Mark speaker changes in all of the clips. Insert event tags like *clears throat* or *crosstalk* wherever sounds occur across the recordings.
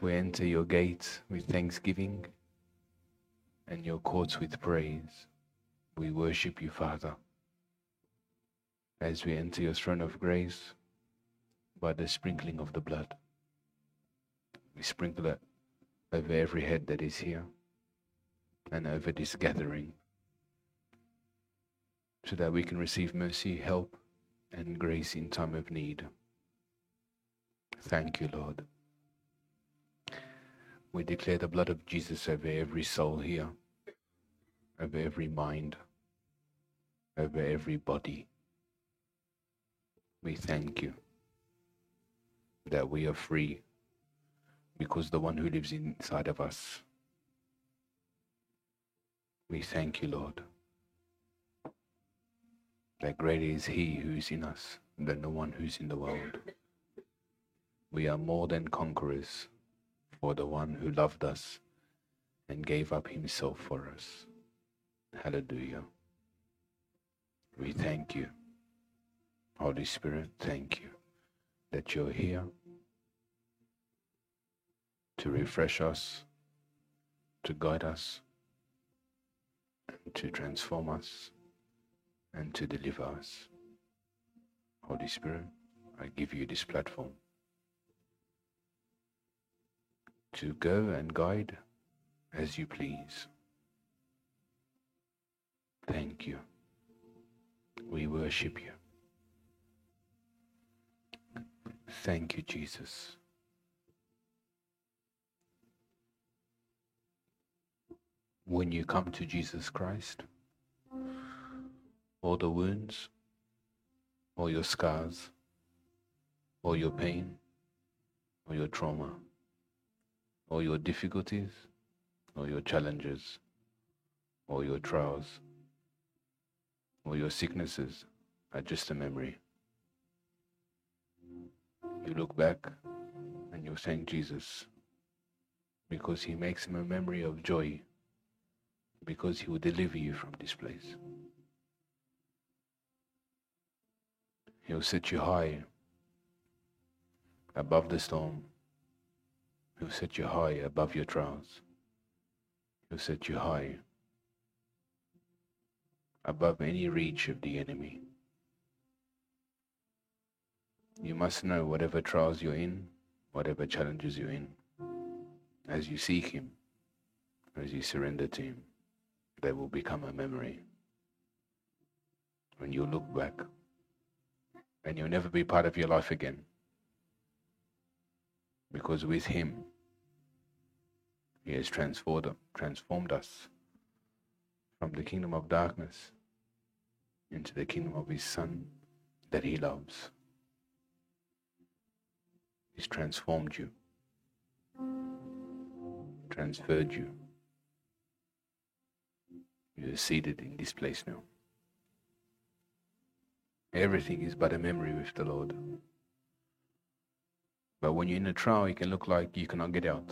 Speaker 1: We enter your gates with thanksgiving and your courts with praise. We worship you, Father, as we enter your throne of grace by the sprinkling of the blood. We sprinkle it over every head that is here and over this gathering so that we can receive mercy, help, and grace in time of need. Thank you, Lord. We declare the blood of Jesus over every soul here, over every mind, over every body. We thank you that we are free because the one who lives inside of us. We thank you, Lord, that greater is He who is in us than the one who's in the world. We are more than conquerors for the one who loved us and gave up Himself for us. Hallelujah. We thank you. Holy Spirit, thank you that you're here to refresh us, to guide us, and to transform us, and to deliver us. Holy Spirit, I give you this platform to go and guide as you please. Thank you. We worship you. Thank you, Jesus. When you come to Jesus Christ, all the wounds, all your scars, all your pain, all your trauma, all your difficulties, all your challenges, all your trials, all your sicknesses are just a memory. You look back and you thank Jesus because he makes him a memory of joy because he will deliver you from this place. He'll set you high above the storm. He'll set you high above your trials. He'll set you high above any reach of the enemy. You must know whatever trials you're in, whatever challenges you're in, as you seek Him, as you surrender to Him they will become a memory. When you look back, and you'll never be part of your life again. Because with Him, He has transformed, transformed us from the kingdom of darkness into the kingdom of His Son that He loves. He's transformed you, transferred you you're seated in this place now. Everything is but a memory with the Lord. But when you're in a trial, it can look like you cannot get out.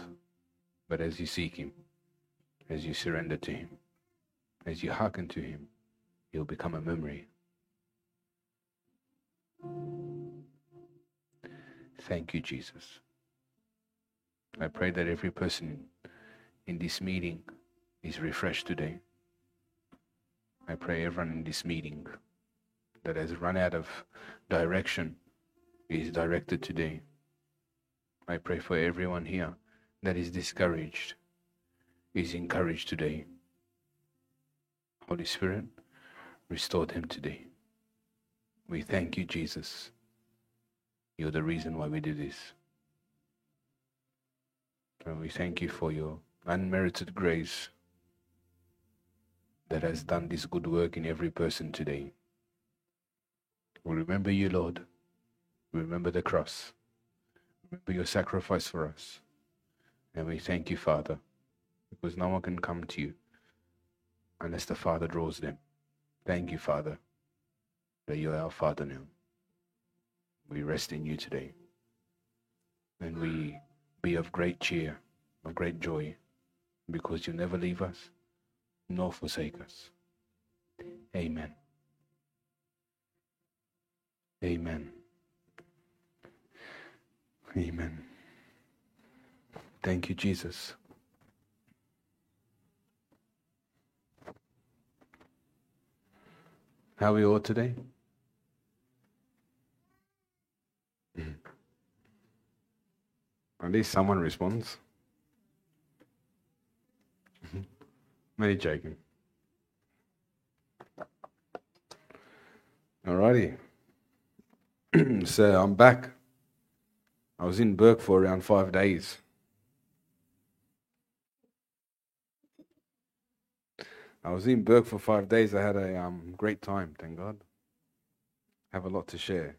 Speaker 1: But as you seek Him, as you surrender to Him, as you hearken to Him, He'll become a memory. Thank you, Jesus. I pray that every person in this meeting is refreshed today. I pray everyone in this meeting that has run out of direction is directed today. I pray for everyone here that is discouraged is encouraged today. Holy Spirit, restore them today. We thank you, Jesus. You're the reason why we do this. And we thank you for your unmerited grace that has done this good work in every person today. We remember you, Lord. Remember the cross. Remember your sacrifice for us. And we thank you, Father, because no one can come to you unless the Father draws them. Thank you, Father, that you are our Father now. We rest in you today. And we be of great cheer, of great joy, because you never leave us nor forsake us. Amen. Amen. Amen. Thank you, Jesus. How are we all today? Mm-hmm. At least someone responds. Mm-hmm. Me joking. Alrighty. *clears throat* so I'm back. I was in Bourke for around five days. I was in Bourke for five days. I had a um, great time, thank God. Have a lot to share.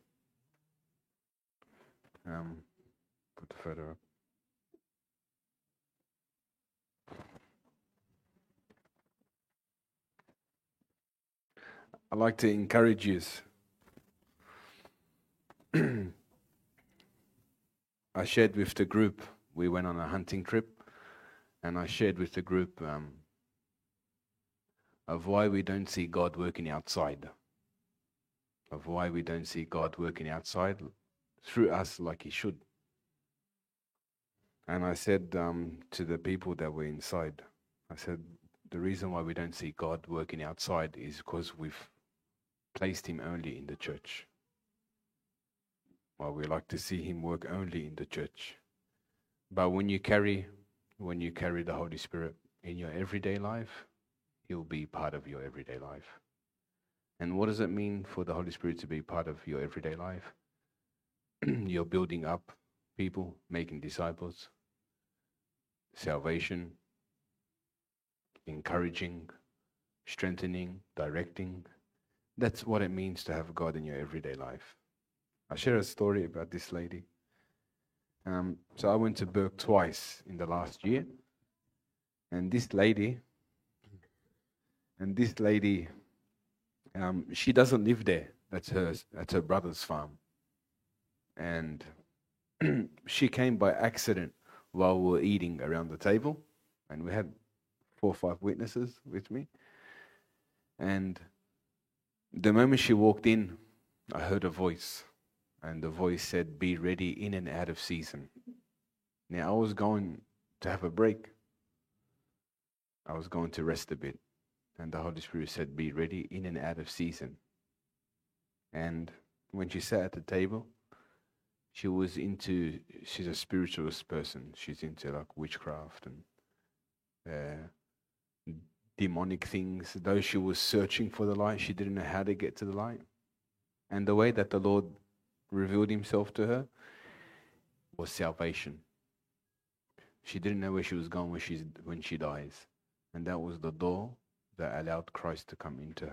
Speaker 1: Um, put the photo up. I like to encourage you. *clears throat* I shared with the group, we went on a hunting trip, and I shared with the group um, of why we don't see God working outside, of why we don't see God working outside through us like He should. And I said um, to the people that were inside, I said, the reason why we don't see God working outside is because we've placed Him only in the church. Well, we like to see Him work only in the church. But when you carry, when you carry the Holy Spirit in your everyday life, He'll be part of your everyday life. And what does it mean for the Holy Spirit to be part of your everyday life? *clears throat* You're building up people, making disciples, salvation, encouraging, strengthening, directing. That's what it means to have God in your everyday life. I'll share a story about this lady. Um, so I went to Bourke twice in the last year, and this lady, and this lady, um, she doesn't live there. That's her. That's her brother's farm, and *clears throat* she came by accident while we were eating around the table, and we had four or five witnesses with me, and the moment she walked in, I heard a voice and the voice said, Be ready in and out of season. Now, I was going to have a break. I was going to rest a bit. And the Holy Spirit said, Be ready in and out of season. And when she sat at the table, she was into, she's a spiritualist person. She's into like witchcraft and uh, demonic things. Though she was searching for the light, she didn't know how to get to the light. And the way that the Lord revealed himself to her was salvation. She didn't know where she was going when, she's, when she dies. And that was the door that allowed Christ to come into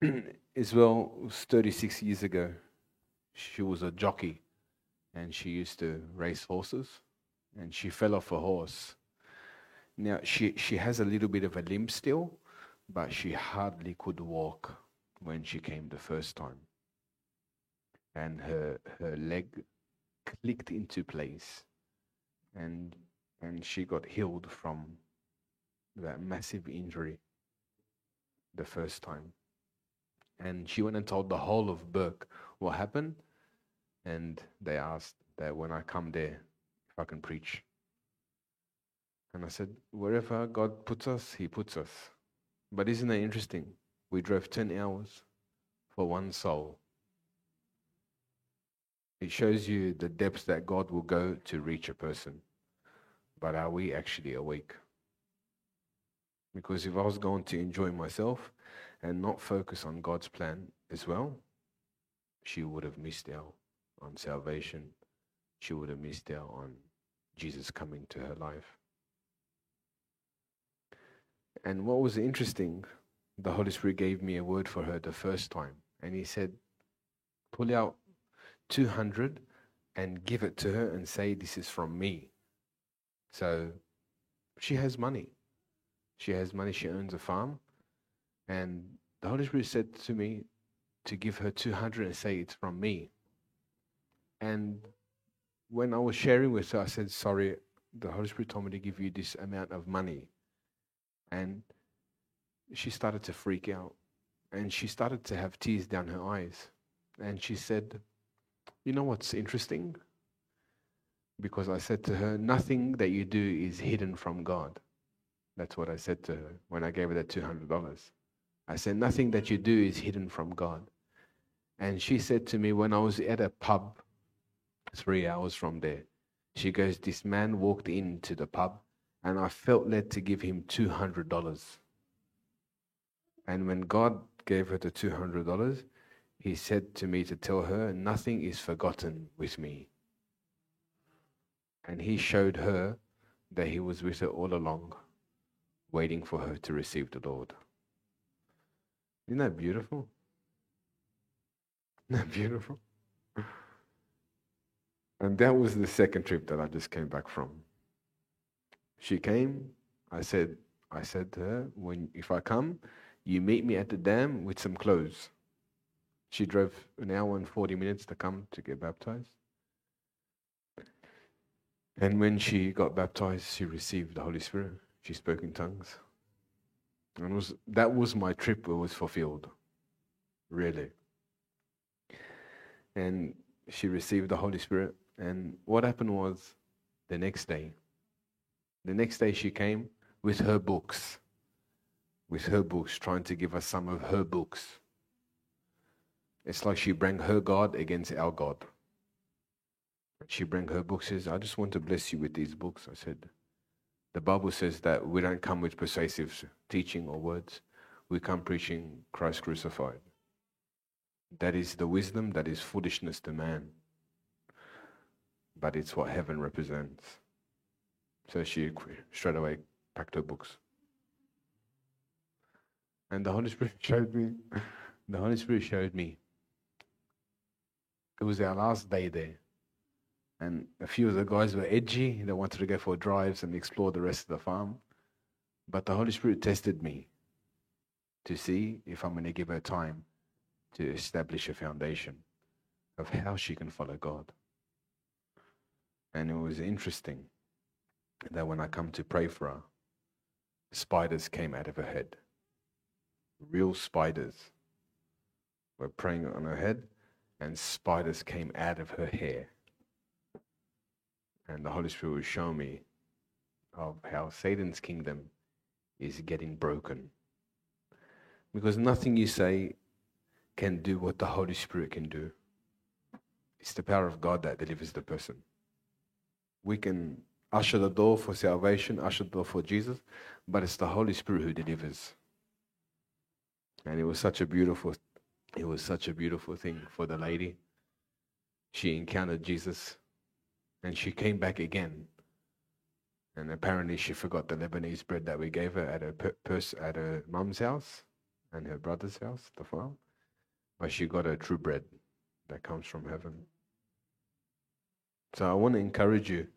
Speaker 1: her. *clears throat* As well, was 36 years ago. She was a jockey and she used to race horses and she fell off a horse. Now, she, she has a little bit of a limp still, but she hardly could walk when she came the first time and her her leg clicked into place and and she got healed from that massive injury the first time. And she went and told the whole of Bourke what happened. And they asked that when I come there if I can preach. And I said wherever God puts us he puts us. But isn't that interesting? We drove 10 hours for one soul. It shows you the depths that God will go to reach a person. But are we actually awake? Because if I was going to enjoy myself and not focus on God's plan as well, she would have missed out on salvation. She would have missed out on Jesus coming to her life. And what was interesting, the Holy Spirit gave me a word for her the first time. And He said, Pull out 200 and give it to her and say, This is from me. So she has money. She has money. She owns a farm. And the Holy Spirit said to me to give her 200 and say, It's from me. And when I was sharing with her, I said, Sorry, the Holy Spirit told me to give you this amount of money. And she started to freak out. And she started to have tears down her eyes. And she said, you know what's interesting? because I said to her, Nothing that you do is hidden from God. That's what I said to her when I gave her that $200. I said, Nothing that you do is hidden from God. And she said to me when I was at a pub three hours from there, she goes, This man walked into the pub and I felt led to give him $200. And when God gave her the $200, he said to me to tell her, Nothing is forgotten with me. And he showed her that he was with her all along, waiting for her to receive the Lord. Isn't that beautiful? Isn't that beautiful? And that was the second trip that I just came back from. She came, I said, I said to her, when if I come, you meet me at the dam with some clothes. She drove an hour and 40 minutes to come to get baptized. And when she got baptized, she received the Holy Spirit. She spoke in tongues. And was, that was my trip, was fulfilled. Really. And she received the Holy Spirit. And what happened was the next day, the next day she came with her books, with her books, trying to give us some of her books. It's like she bring her God against our God. She bring her books, says, I just want to bless you with these books. I said, the Bible says that we don't come with persuasive teaching or words. We come preaching Christ crucified. That is the wisdom, that is foolishness to man. But it's what heaven represents. So she straight away packed her books. And the Holy Spirit *laughs* showed me, the Holy Spirit showed me it was our last day there. And a few of the guys were edgy. They wanted to go for drives and explore the rest of the farm. But the Holy Spirit tested me to see if I'm going to give her time to establish a foundation of how she can follow God. And it was interesting that when I come to pray for her, spiders came out of her head. Real spiders were praying on her head and spiders came out of her hair. And the Holy Spirit will show me of how Satan's kingdom is getting broken. Because nothing you say can do what the Holy Spirit can do. It's the power of God that delivers the person. We can usher the door for salvation, usher the door for Jesus, but it's the Holy Spirit who delivers. And it was such a beautiful it was such a beautiful thing for the lady. She encountered Jesus and she came back again. And apparently she forgot the Lebanese bread that we gave her at her pers- at her mum's house and her brother's house, the farm. But she got a true bread that comes from heaven. So I want to encourage you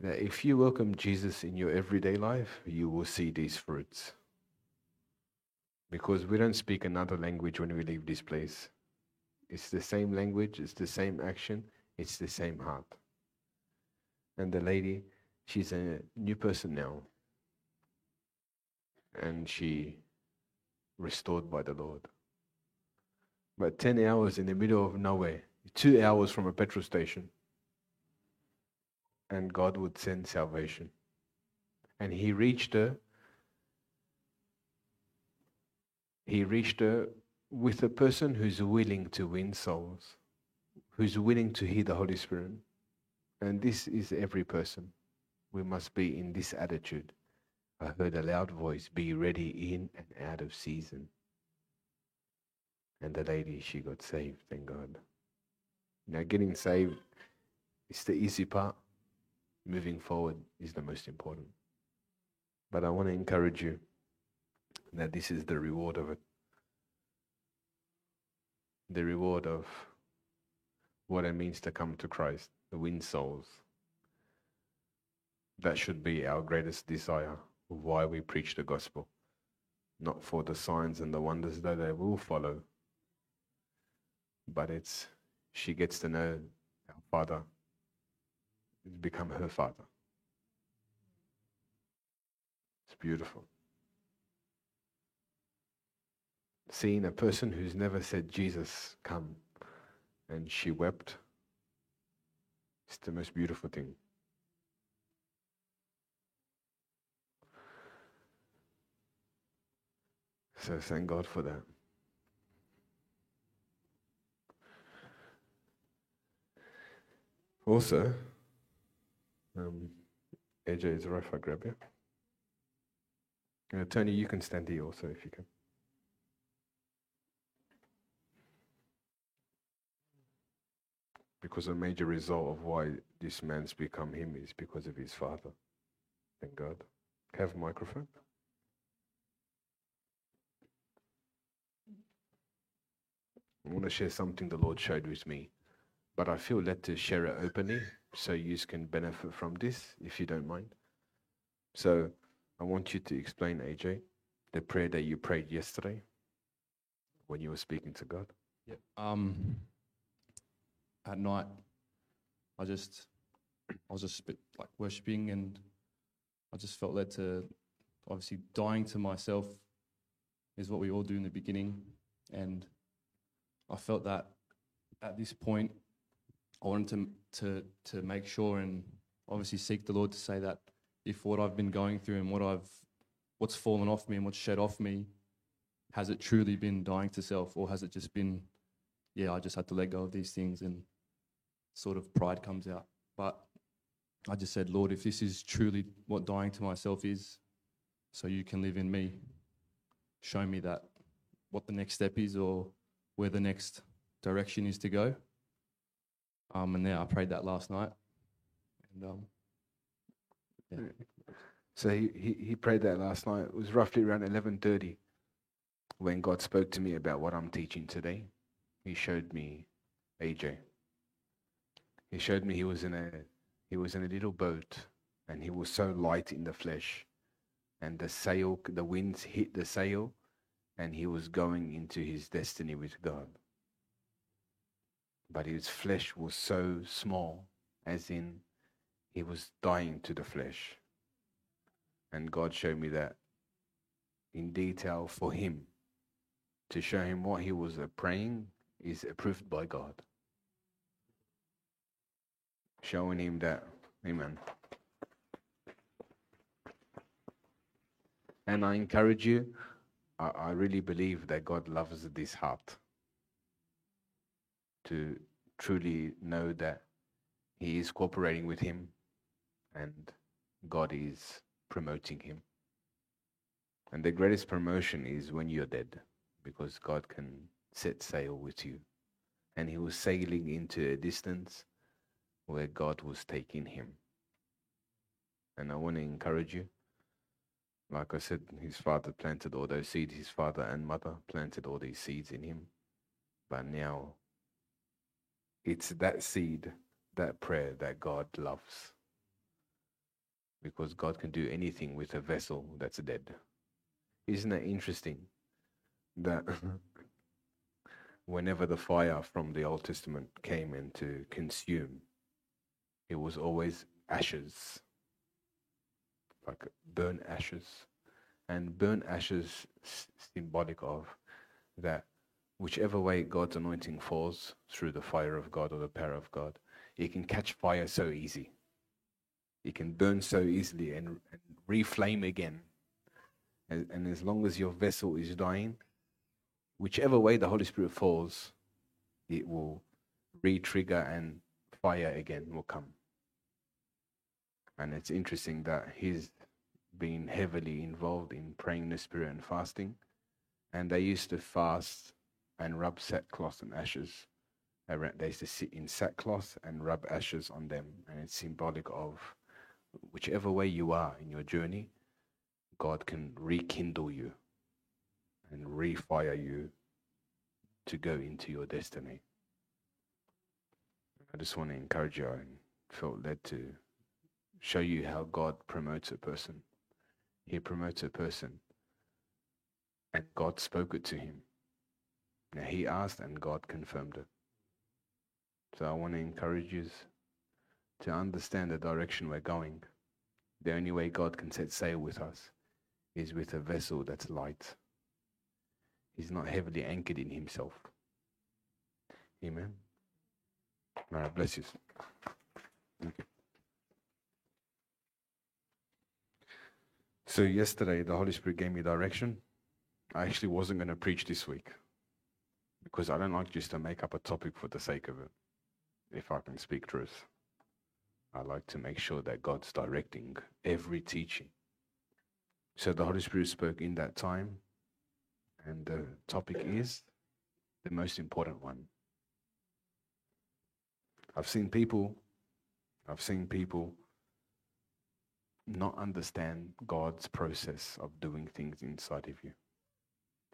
Speaker 1: that if you welcome Jesus in your everyday life, you will see these fruits because we don't speak another language when we leave this place. It's the same language, it's the same action, it's the same heart. And the lady, she's a new person now. And she restored by the Lord. But 10 hours in the middle of nowhere, two hours from a petrol station, and God would send salvation. And He reached her he reached her with a person who's willing to win souls, who's willing to hear the Holy Spirit. And this is every person. We must be in this attitude. I heard a loud voice, be ready in and out of season. And the lady, she got saved, thank God. Now, getting saved is the easy part. Moving forward is the most important. But I want to encourage you that this is the reward of it. The reward of what it means to come to Christ, to win souls. That should be our greatest desire of why we preach the gospel. Not for the signs and the wonders that they will follow, but it's she gets to know our Father, it's become her Father. It's beautiful. seeing a person who's never said, Jesus, come. And she wept. It's the most beautiful thing. So thank God for that. Also, um, AJ, is right if I grab you? Uh, Tony, you can stand here also if you can. Because a major result of why this man's become him is because of his father. Thank God. Have a microphone. I want to share something the Lord showed with me, but I feel led to share it openly so you can benefit from this if you don't mind. So I want you to explain, AJ, the prayer that you prayed yesterday when you were speaking to God.
Speaker 2: Yeah. Um, at night, I just, I was just like worshiping, and I just felt led to, obviously, dying to myself is what we all do in the beginning, and I felt that at this point, I wanted to to to make sure and obviously seek the Lord to say that if what I've been going through and what I've what's fallen off me and what's shed off me has it truly been dying to self or has it just been yeah, I just had to let go of these things and sort of pride comes out. But I just said, Lord, if this is truly what dying to myself is, so you can live in me, show me that what the next step is or where the next direction is to go. Um, and yeah, I prayed that last night. And um, yeah.
Speaker 1: So he, he, he prayed that last night. It was roughly around 11:30 when God spoke to me about what I'm teaching today. He showed me AJ. He showed me he was in a he was in a little boat and he was so light in the flesh and the sail the winds hit the sail and he was going into his destiny with God. But his flesh was so small, as in he was dying to the flesh. And God showed me that in detail for him to show him what he was praying is approved by God. Showing him that, amen. And I encourage you, I, I really believe that God loves this heart to truly know that He is cooperating with Him and God is promoting Him. And the greatest promotion is when you're dead because God can set sail with you. And he was sailing into a distance where God was taking him. And I want to encourage you. Like I said, his father planted all those seeds, his father and mother planted all these seeds in him. But now it's that seed, that prayer that God loves. Because God can do anything with a vessel that's dead. Isn't that interesting? That *laughs* whenever the fire from the Old Testament came in to consume, it was always ashes, like burnt ashes. And burnt ashes symbolic of that whichever way God's anointing falls through the fire of God or the power of God, it can catch fire so easy. It can burn so easily and, and reflame again. And, and as long as your vessel is dying, whichever way the Holy Spirit falls, it will re trigger and fire again will come. And it's interesting that he's been heavily involved in praying the Spirit and fasting. And they used to fast and rub sackcloth and ashes. They used to sit in sackcloth and rub ashes on them. And it's symbolic of whichever way you are in your journey, God can rekindle you and refire you to go into your destiny. I just want to encourage you and felt led to show you how God promotes a person. He promotes a person and God spoke it to him. Now he asked and God confirmed it. So I want to encourage you to understand the direction we're going. The only way God can set sail with us is with a vessel that's light. He's not heavily anchored in himself. Amen. All right, bless you. Okay. So yesterday, the Holy Spirit gave me direction. I actually wasn't going to preach this week because I don't like just to make up a topic for the sake of it. If I can speak truth, I like to make sure that God's directing every teaching. So the Holy Spirit spoke in that time, and the topic is the most important one. I've seen people, I've seen people not understand God's process of doing things inside of you.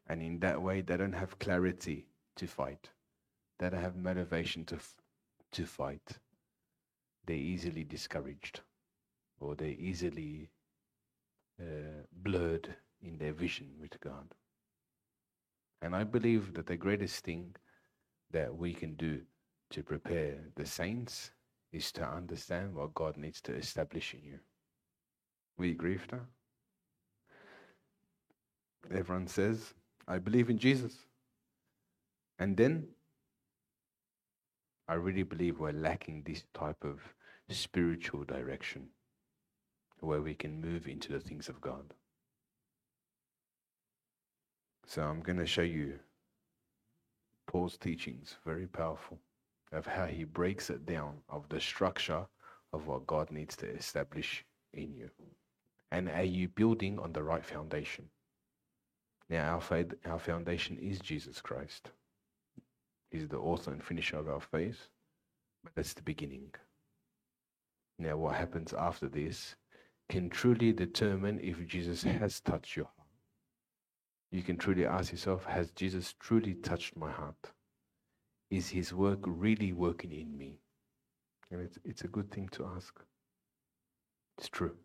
Speaker 1: And in that way, they don't have clarity to fight. They don't have motivation to, f- to fight. They're easily discouraged or they're easily uh, blurred in their vision with God. And I believe that the greatest thing that we can do to prepare the saints is to understand what God needs to establish in you. We agree with that? Everyone says, I believe in Jesus. And then I really believe we're lacking this type of spiritual direction where we can move into the things of God. So I'm going to show you Paul's teachings, very powerful, of how he breaks it down of the structure of what God needs to establish in you. And are you building on the right foundation? Now, our, faith, our foundation is Jesus Christ. He's the author and finisher of our faith, but that's the beginning. Now, what happens after this can truly determine if Jesus has touched your. You can truly ask yourself Has Jesus truly touched my heart? Is his work really working in me? And it's, it's a good thing to ask. It's true.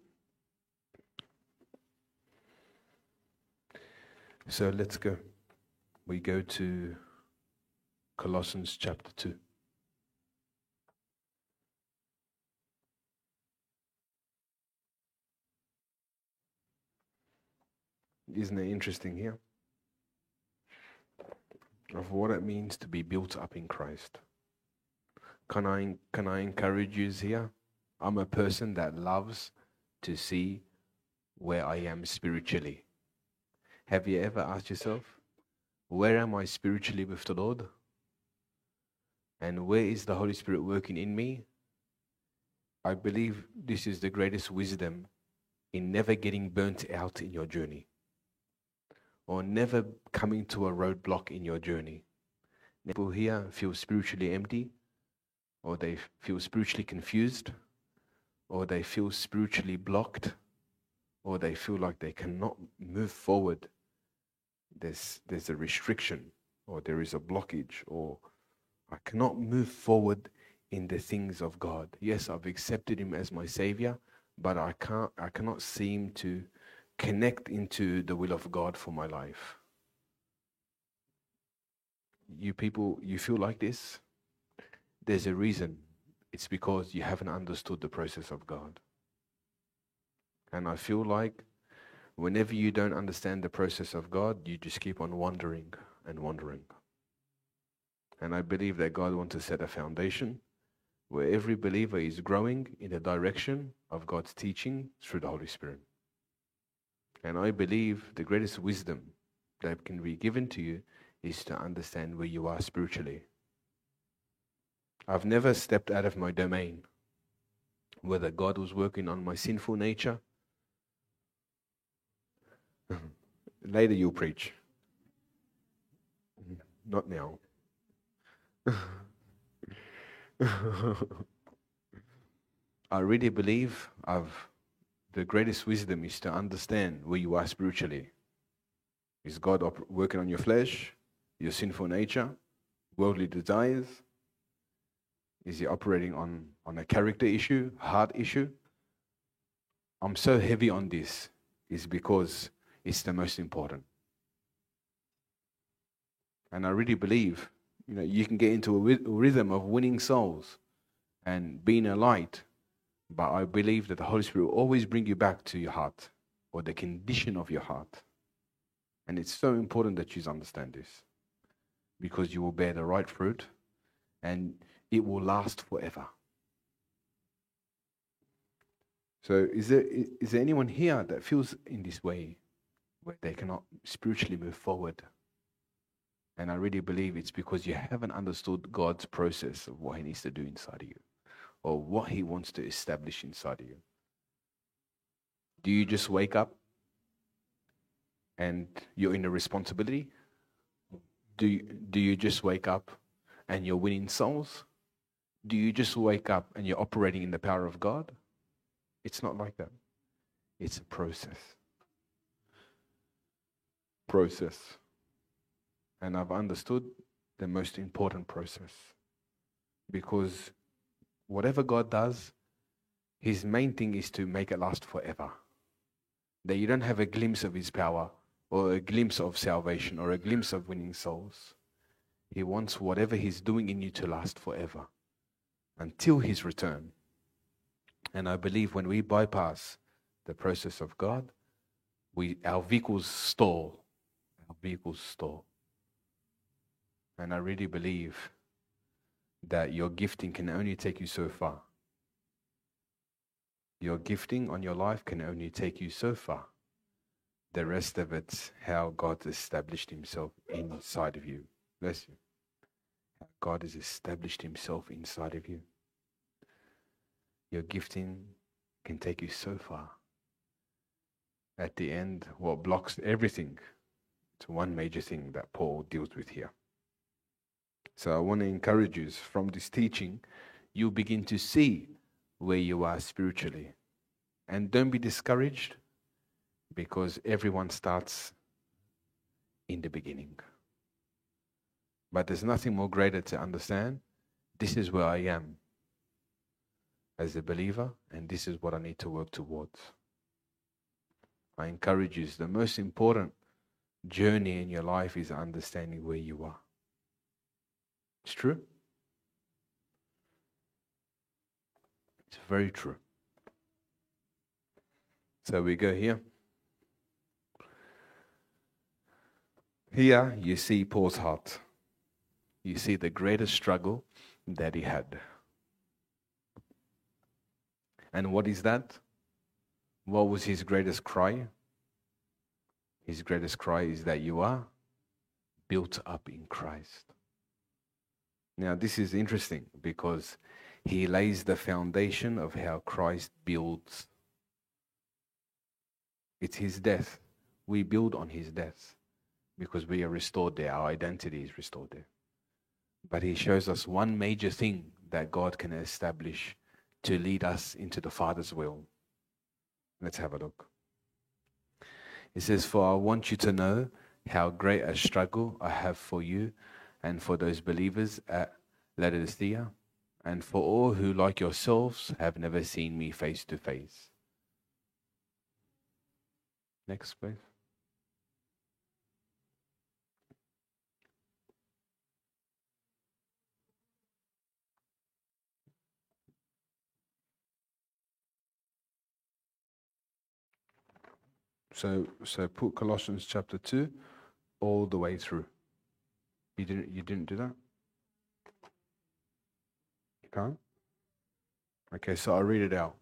Speaker 1: So let's go. We go to Colossians chapter 2. Isn't it interesting here? Of what it means to be built up in Christ. Can I, can I encourage you here? I'm a person that loves to see where I am spiritually. Have you ever asked yourself, where am I spiritually with the Lord? And where is the Holy Spirit working in me? I believe this is the greatest wisdom in never getting burnt out in your journey or never coming to a roadblock in your journey. People here feel spiritually empty, or they feel spiritually confused, or they feel spiritually blocked, or they feel like they cannot move forward. There's, there's a restriction, or there is a blockage, or I cannot move forward in the things of God. Yes, I've accepted Him as my Savior, but I can't, I cannot seem to connect into the will of God for my life. You people, you feel like this? There's a reason. It's because you haven't understood the process of God. And I feel like whenever you don't understand the process of God, you just keep on wandering and wandering. And I believe that God wants to set a foundation where every believer is growing in the direction of God's teaching through the Holy Spirit. And I believe the greatest wisdom that can be given to you is to understand where you are spiritually. I've never stepped out of my domain, whether God was working on my sinful nature. *laughs* Later you'll preach. Not now. *laughs* I really believe I've the greatest wisdom is to understand where you are spiritually. Is God op- working on your flesh, your sinful nature, worldly desires? Is He operating on, on a character issue, heart issue? I'm so heavy on this is because it's the most important. And I really believe, you know, you can get into a rhythm of winning souls and being a light but I believe that the Holy Spirit will always bring you back to your heart or the condition of your heart. And it's so important that you understand this because you will bear the right fruit and it will last forever. So, is there, is there anyone here that feels in this way where they cannot spiritually move forward? And I really believe it's because you haven't understood God's process of what He needs to do inside of you or what He wants to establish inside of you. Do you just wake up and you're in a responsibility? Do you, do you just wake up and you're winning souls? Do you just wake up and you're operating in the power of God? It's not like that. It's a process. Process. And I've understood the most important process. Because whatever God does, his main thing is to make it last forever. That you don't have a glimpse of his power or a glimpse of salvation or a glimpse of winning souls. He wants whatever he's doing in you to last forever until his return. And I believe when we bypass the process of God, we our vehicles stall. Our vehicles stall. And I really believe that your gifting can only take you so far. Your gifting on your life can only take you so far. The rest of it's how God established himself inside of you. Bless you. God has established himself inside of you. Your gifting can take you so far. At the end, what blocks everything? It's one major thing that Paul deals with here. So I want to encourage you from this teaching, you begin to see where you are spiritually. And don't be discouraged because everyone starts in the beginning. But there's nothing more greater to understand. This is where I am as a believer, and this is what I need to work towards. I encourage you, the most important journey in your life is understanding where you are. It's true. It's very true. So we go here. Here you see Paul's heart. You see the greatest struggle that he had. And what is that? What was his greatest cry? His greatest cry is that you are built up in Christ. Now, this is interesting because he lays the foundation of how Christ builds. It's his death. We build on his death because we are restored there. Our identity is restored there. But he shows us one major thing that God can establish to lead us into the Father's will. Let's have a look. It says, For I want you to know how great a struggle I have for you and for those believers at Laodicea, and for all who, like yourselves, have never seen me face to face. Next, please. So, so put Colossians chapter 2 all the way through. You didn't, you didn't do that? You can't? Okay, so I'll read it out.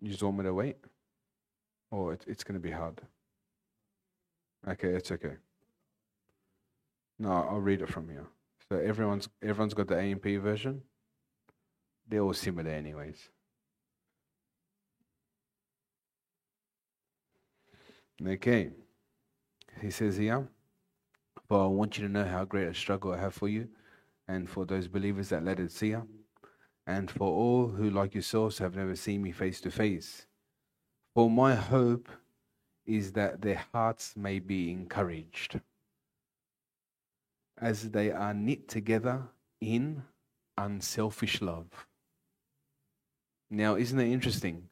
Speaker 1: You just want me to wait? Or it, it's going to be hard? Okay, it's okay. No, I'll read it from here. So everyone's everyone's got the AMP version. They're all similar, anyways. Okay. He says here, but I want you to know how great a struggle I have for you and for those believers that Laodicea, and for all who, like yourselves, have never seen me face to face. For my hope is that their hearts may be encouraged as they are knit together in unselfish love. Now, isn't it interesting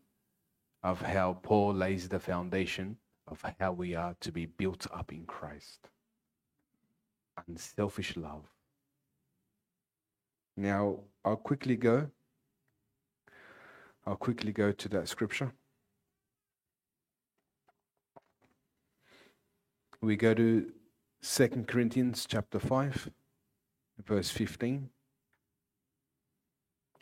Speaker 1: of how Paul lays the foundation of how we are to be built up in Christ? Unselfish love. Now, I'll quickly go. I'll quickly go to that scripture. We go to 2 Corinthians chapter 5, verse 15.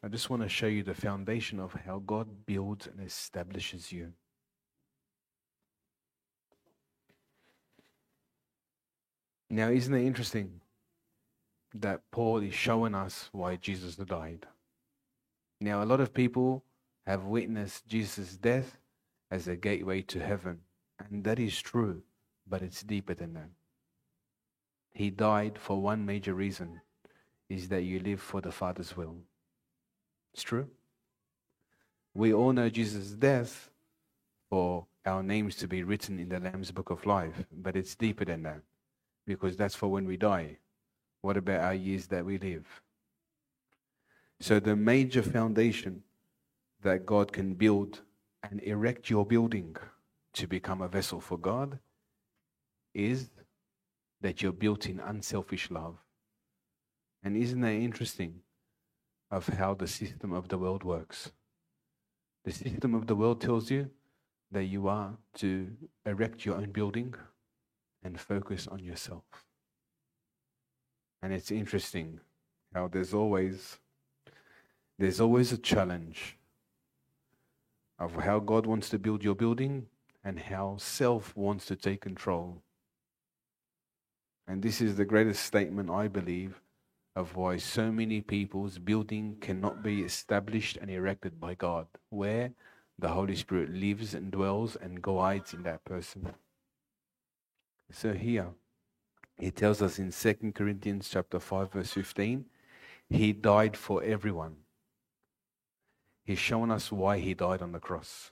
Speaker 1: I just want to show you the foundation of how God builds and establishes you. Now, isn't it interesting that Paul is showing us why Jesus died? Now, a lot of people have witnessed Jesus' death as a gateway to heaven, and that is true, but it's deeper than that. He died for one major reason is that you live for the Father's will. It's true. We all know Jesus' death for our names to be written in the Lamb's Book of Life, but it's deeper than that because that's for when we die. What about our years that we live? So, the major foundation that God can build and erect your building to become a vessel for God is that you're built in unselfish love. And isn't that interesting of how the system of the world works? The system of the world tells you that you are to erect your own building and focus on yourself. And it's interesting how there's always there's always a challenge of how God wants to build your building and how self wants to take control. And this is the greatest statement, I believe, of why so many people's building cannot be established and erected by God, where the Holy Spirit lives and dwells and guides in that person. So here, he tells us in 2 Corinthians chapter 5 verse 15, he died for everyone. He's shown us why he died on the cross.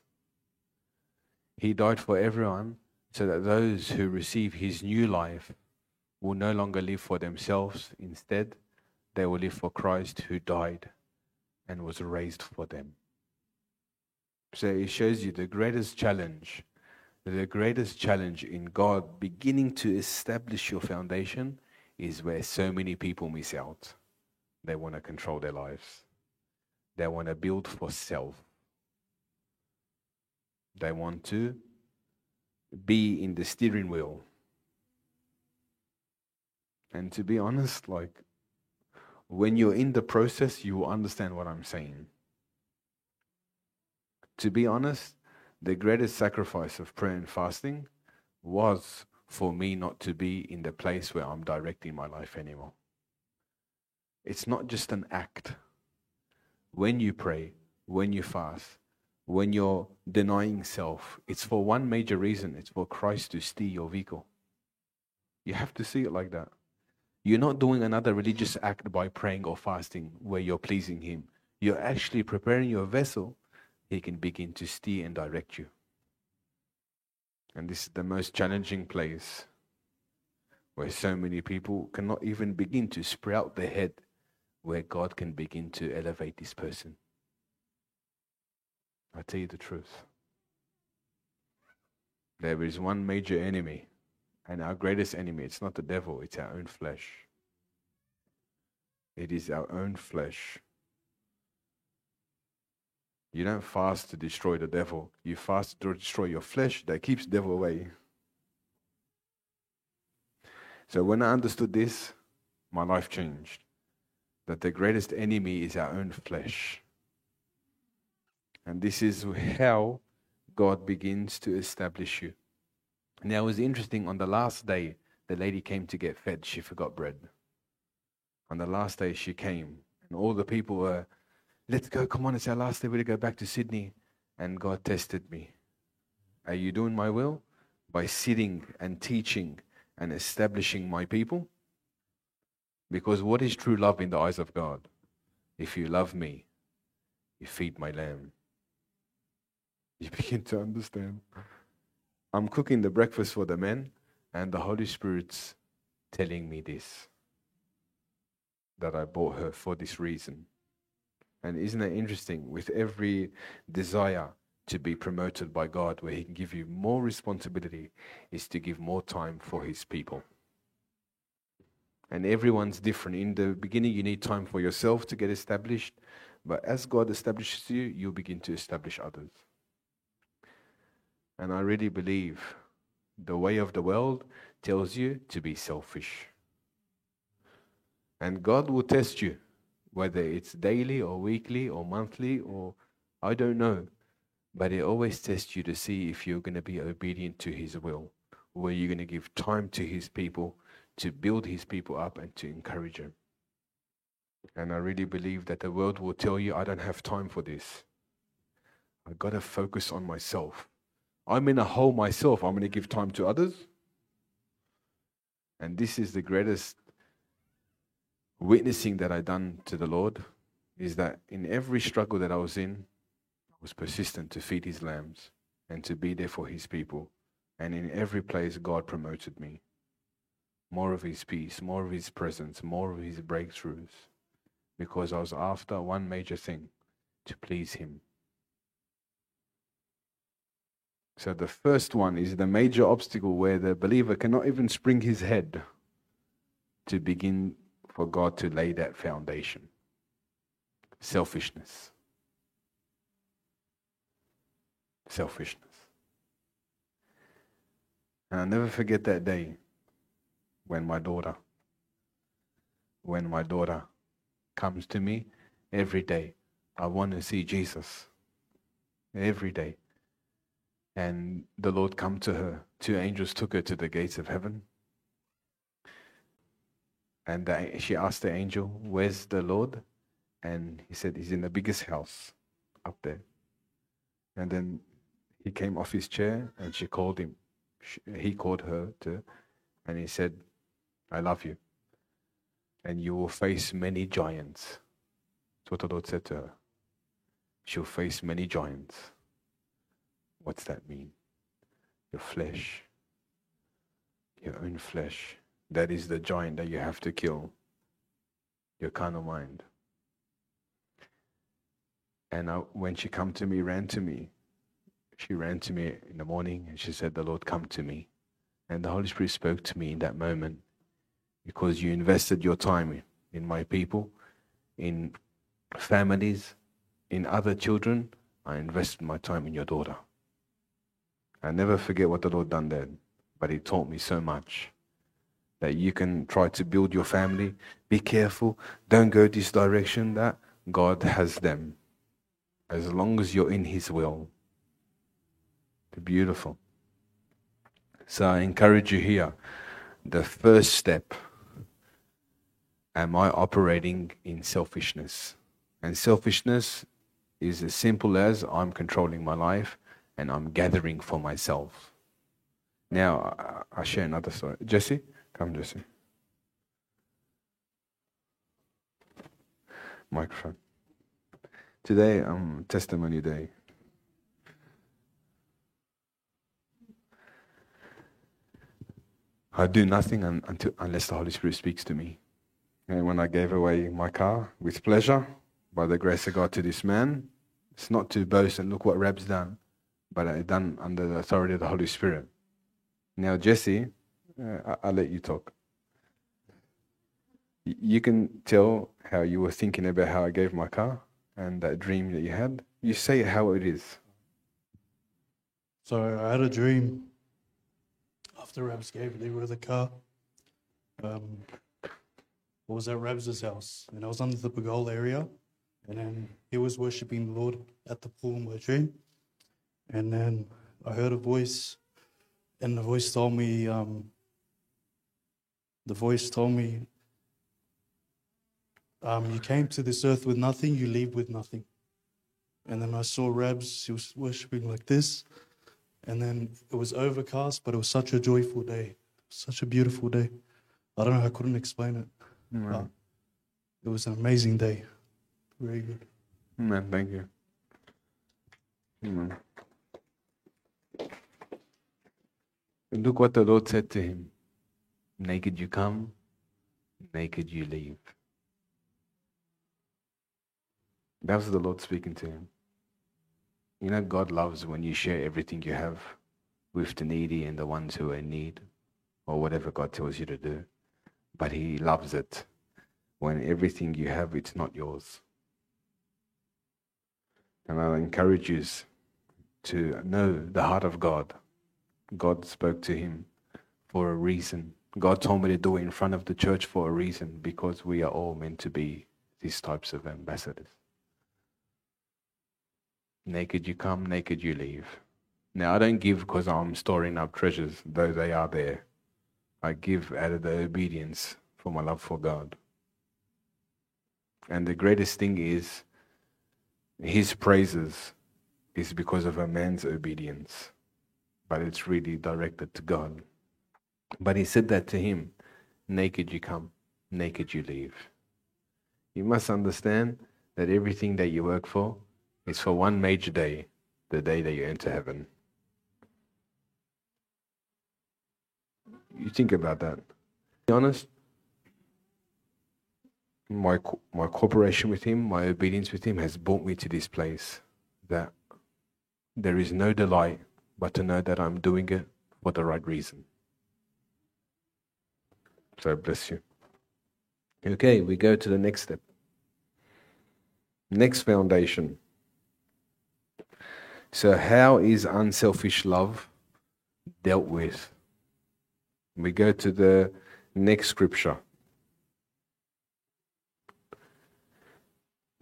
Speaker 1: He died for everyone so that those who receive his new life will no longer live for themselves. Instead, they will live for Christ who died and was raised for them. So it shows you the greatest challenge, the greatest challenge in God beginning to establish your foundation is where so many people miss out. They want to control their lives. They want to build for self. They want to be in the steering wheel. And to be honest, like, when you're in the process, you will understand what I'm saying. To be honest, the greatest sacrifice of prayer and fasting was for me not to be in the place where I'm directing my life anymore. It's not just an act when you pray, when you fast, when you're denying self, it's for one major reason it's for Christ to steer your vehicle. You have to see it like that. You're not doing another religious act by praying or fasting where you're pleasing Him. You're actually preparing your vessel. He can begin to steer and direct you. And this is the most challenging place where so many people cannot even begin to sprout their head where God can begin to elevate this person. I tell you the truth. There is one major enemy, and our greatest enemy, it's not the devil, it's our own flesh. It is our own flesh. You don't fast to destroy the devil. You fast to destroy your flesh that keeps devil away. So when I understood this, my life changed that the greatest enemy is our own flesh. And this is how God begins to establish you. Now, it was interesting on the last day, the lady came to get fed. She forgot bread. On the last day, she came, and all the people were, Let's go, come on, it's our last day. We're to go back to Sydney. And God tested me. Are you doing my will? By sitting and teaching and establishing my people? Because what is true love in the eyes of God? If you love me, you feed my lamb. *laughs* You begin to understand. I'm cooking the breakfast for the men, and the Holy Spirit's telling me this that I bought her for this reason. And isn't that interesting? With every desire to be promoted by God, where He can give you more responsibility, is to give more time for His people. And everyone's different. In the beginning, you need time for yourself to get established. But as God establishes you, you begin to establish others. And I really believe The way of the world tells you to be selfish. And God will test you, whether it's daily or weekly or monthly or I don't know. But it always tests you to see if you're going to be obedient to His will, or you're going to give time to His people to build His people up and to encourage them. And I really believe that the world will tell you, I don't have time for this. I've got to focus on myself. I'm in a hole myself. I'm going to give time to others. And this is the greatest witnessing that I done to the Lord is that in every struggle that I was in, I was persistent to feed his lambs and to be there for his people. And in every place, God promoted me. More of his peace, more of his presence, more of his breakthroughs. Because I was after one major thing to please him. So the first one is the major obstacle where the believer cannot even spring his head to begin for God to lay that foundation selfishness. Selfishness. And I'll never forget that day when my daughter, when my daughter comes to me every day. I want to see Jesus every day. And the Lord come to her. Two angels took her to the gates of heaven. And the, she asked the angel, Where's the Lord? And he said, He's in the biggest house up there. And then he came off his chair and she called him. She, he called her to, and he said, I love you. And you will face many giants. That's what the Lord said to her. She'll face many giants. What's that mean? Your flesh, your own flesh. That is the giant that you have to kill. Your carnal mind. And I, when she come to me, ran to me, she ran to me in the morning and she said, The Lord come to me. And the Holy Spirit spoke to me in that moment because you invested your time in my people, in families, in other children. I invested my time in your daughter. I never forget what the Lord done then, but He taught me so much that you can try to build your family. Be careful. Don't go this direction. That God has them. As long as you're in His will. Beautiful. So I encourage you here. The first step am I operating in selfishness? And selfishness is as simple as I'm controlling my life and I'm gathering for myself. Now, I'll share another story. Jesse? Come, Jesse. Microphone. Today, um, testimony day. I do nothing until, unless the Holy Spirit speaks to me. And when I gave away my car with pleasure, by the grace of God, to this man, it's not to boast and look what Rab's done, but I done under the authority of the Holy Spirit. Now, Jesse, uh, I'll let you talk. You can tell how you were thinking about how I gave my car and that dream that you had. You say how it is.
Speaker 3: So I had a dream after Rabs gave me the car. Um, I was at Rabs' house and I was under the Bagol area and then he was worshipping the Lord at the pool in my dream. And then I heard a voice and the voice told me, um, the voice told me, um, you came to this earth with nothing, you leave with nothing. And then I saw Rabs, he was worshiping like this. And then it was overcast, but it was such a joyful day, such a beautiful day. I don't know, I couldn't explain it.
Speaker 1: Mm, Amen.
Speaker 3: It was an amazing day. Very good.
Speaker 1: Mm, Amen. Thank you. Mm, Amen. And look what the Lord said to him Naked you come, naked you leave. That was the Lord speaking to him. You know, God loves when you share everything you have with the needy and the ones who are in need, or whatever God tells you to do. But He loves it when everything you have, it's not yours. And I encourage you to know the heart of God God spoke to him for a reason. God told me to do it in front of the church for a reason because we are all meant to be these types of ambassadors. Naked you come, naked you leave. Now, I don't give because I'm storing up treasures, though they are there. I give out of the obedience for my love for God. And the greatest thing is, his praises is because of a man's obedience, but it's really directed to God. But he said that to him naked you come, naked you leave. You must understand that everything that you work for is for one major day, the day that you enter heaven. You think about that. Be honest. My my cooperation with him, my obedience with him, has brought me to this place that there is no delight but to know that I'm doing it for the right reason. So bless you. Okay, we go to the next step. Next foundation. So, how is unselfish love dealt with? We go to the next scripture.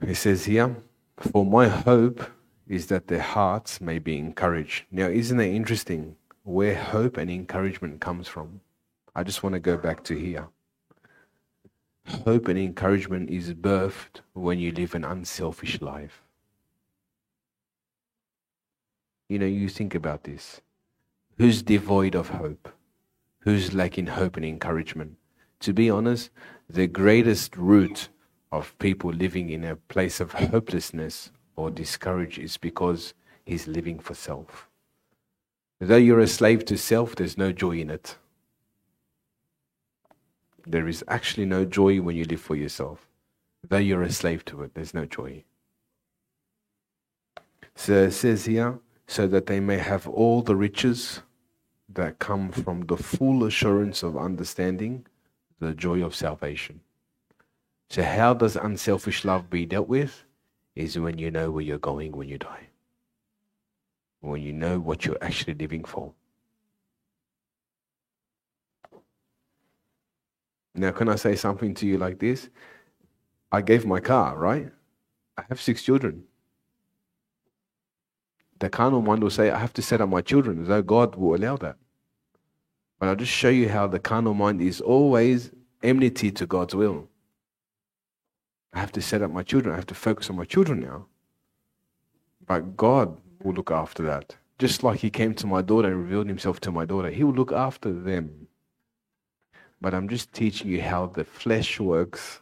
Speaker 1: He says here, For my hope is that their hearts may be encouraged. Now, isn't it interesting where hope and encouragement comes from? I just want to go back to here. Hope and encouragement is birthed when you live an unselfish life. You know, you think about this. Who's devoid of hope? Who's lacking hope and encouragement? To be honest, the greatest root of people living in a place of hopelessness or discouraged is because he's living for self. Though you're a slave to self, there's no joy in it. There is actually no joy when you live for yourself. Though you're a slave to it, there's no joy. So it says here, so that they may have all the riches that come from the full assurance of understanding the joy of salvation. So, how does unselfish love be dealt with? Is when you know where you're going when you die, when you know what you're actually living for. Now, can I say something to you like this? I gave my car, right? I have six children. The carnal mind will say, I have to set up my children, as though God will allow that. But I'll just show you how the carnal mind is always enmity to God's will. I have to set up my children. I have to focus on my children now. But God will look after that. Just like He came to my daughter and revealed Himself to my daughter, He will look after them. But I'm just teaching you how the flesh works.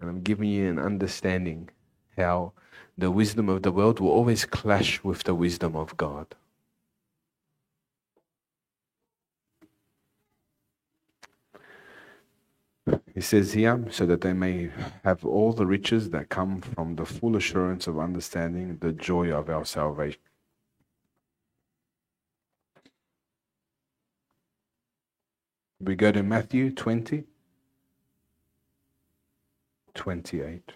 Speaker 1: And I'm giving you an understanding how the wisdom of the world will always clash with the wisdom of God. He says here, so that they may have all the riches that come from the full assurance of understanding the joy of our salvation. We go to Matthew 20, 28.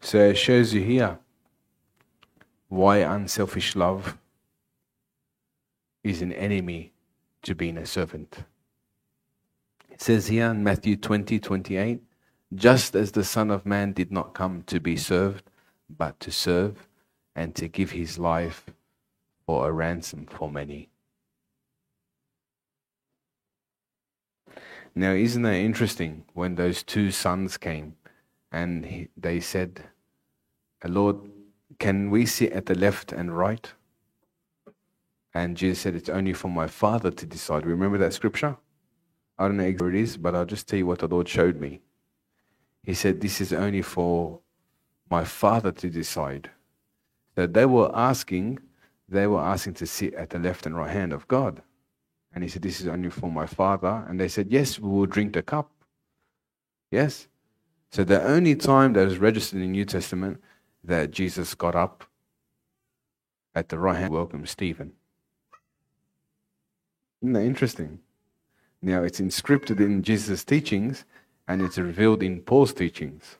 Speaker 1: So it shows you here why unselfish love is an enemy to being a servant. It says here in Matthew 20, 28, just as the Son of Man did not come to be served, but to serve and to give his life for a ransom for many. Now, isn't that interesting when those two sons came and he, they said, Lord, can we sit at the left and right? And Jesus said, It's only for my Father to decide. Remember that scripture? I don't know where it is, but I'll just tell you what the Lord showed me. He said, This is only for my Father to decide. So they were asking, they were asking to sit at the left and right hand of God. And he said, This is only for my Father. And they said, Yes, we will drink the cup. Yes. So the only time that is registered in the New Testament that Jesus got up at the right hand welcomed Stephen. Isn't that interesting? Now, it's inscripted in Jesus' teachings and it's revealed in Paul's teachings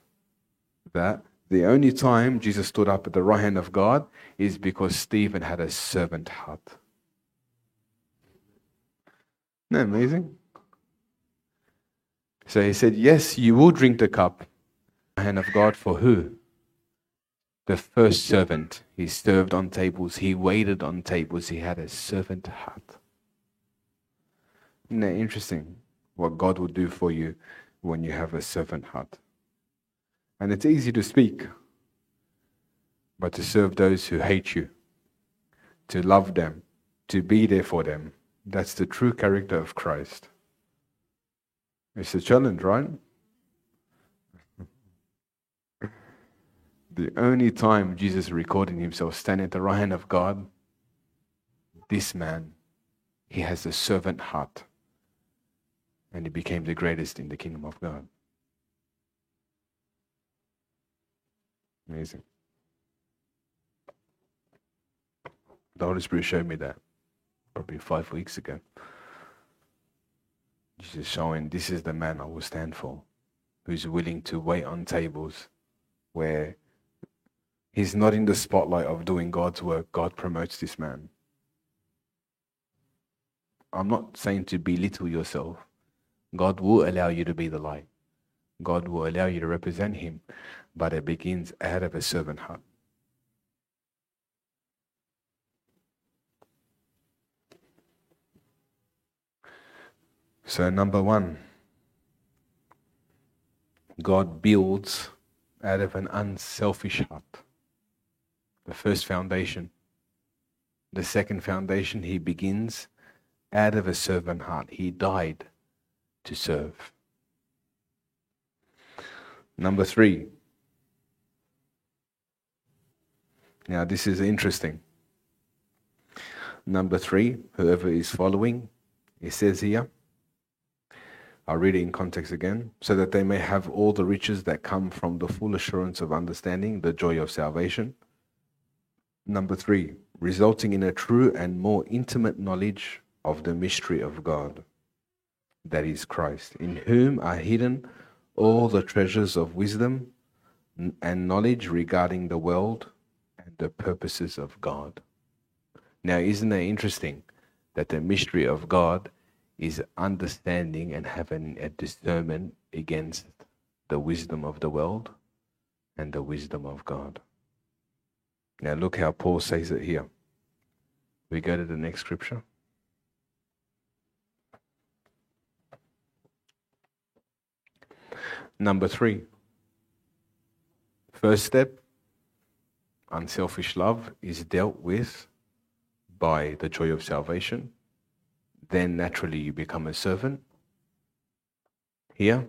Speaker 1: that The only time Jesus stood up at the right hand of God is because Stephen had a servant heart. Isn't that amazing? So he said, Yes, you will drink the cup. The hand of God for who? The first servant. He served on tables, he waited on tables, he had a servant heart. Isn't that interesting? What God will do for you when you have a servant heart. And it's easy to speak, but to serve those who hate you, to love them, to be there for them, that's the true character of Christ. It's a challenge, right? the only time Jesus recorded himself standing at the right hand of God, this man, he has a servant heart. And he became the greatest in the kingdom of God. Amazing. The Holy Spirit showed me that probably five weeks ago. Jesus showing this is the man I will stand for, who's willing to wait on tables where he's not in the spotlight of doing God's work. God promotes this man. I'm not saying to belittle yourself. God will allow you to be the light. God will allow you to represent Him, but it begins out of a servant heart. So, number one, God builds out of an unselfish heart. The first foundation. The second foundation, He begins out of a servant heart. He died to serve. Number three. Now, this is interesting. Number three, whoever is following, it says here, I'll read it in context again, so that they may have all the riches that come from the full assurance of understanding, the joy of salvation. Number three, resulting in a true and more intimate knowledge of the mystery of God that is Christ, in whom are hidden all the treasures of wisdom and knowledge regarding the world the purposes of God. Now, isn't it interesting that the mystery of God is understanding and having a discernment against the wisdom of the world and the wisdom of God? Now, look how Paul says it here. We go to the next scripture. Number three, first step, unselfish love is dealt with by the joy of salvation. Then naturally you become a servant. Here,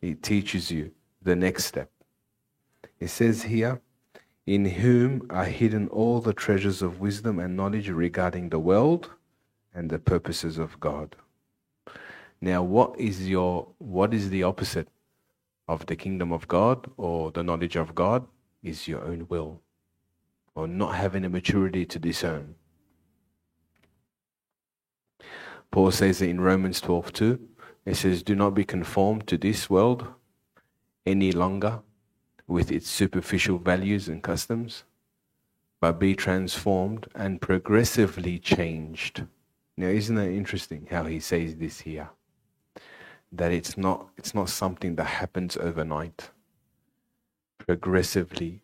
Speaker 1: it teaches you the next step. It says here, in whom are hidden all the treasures of wisdom and knowledge regarding the world and the purposes of God. Now, what is your what is the opposite of the kingdom of God or the knowledge of God is your own will or not having a maturity to discern. Paul says in Romans 12 2. It says, Do not be conformed to this world any longer with its superficial values and customs, but be transformed and progressively changed. Now, isn't that interesting how he says this here? that it's not, it's not something that happens overnight, progressively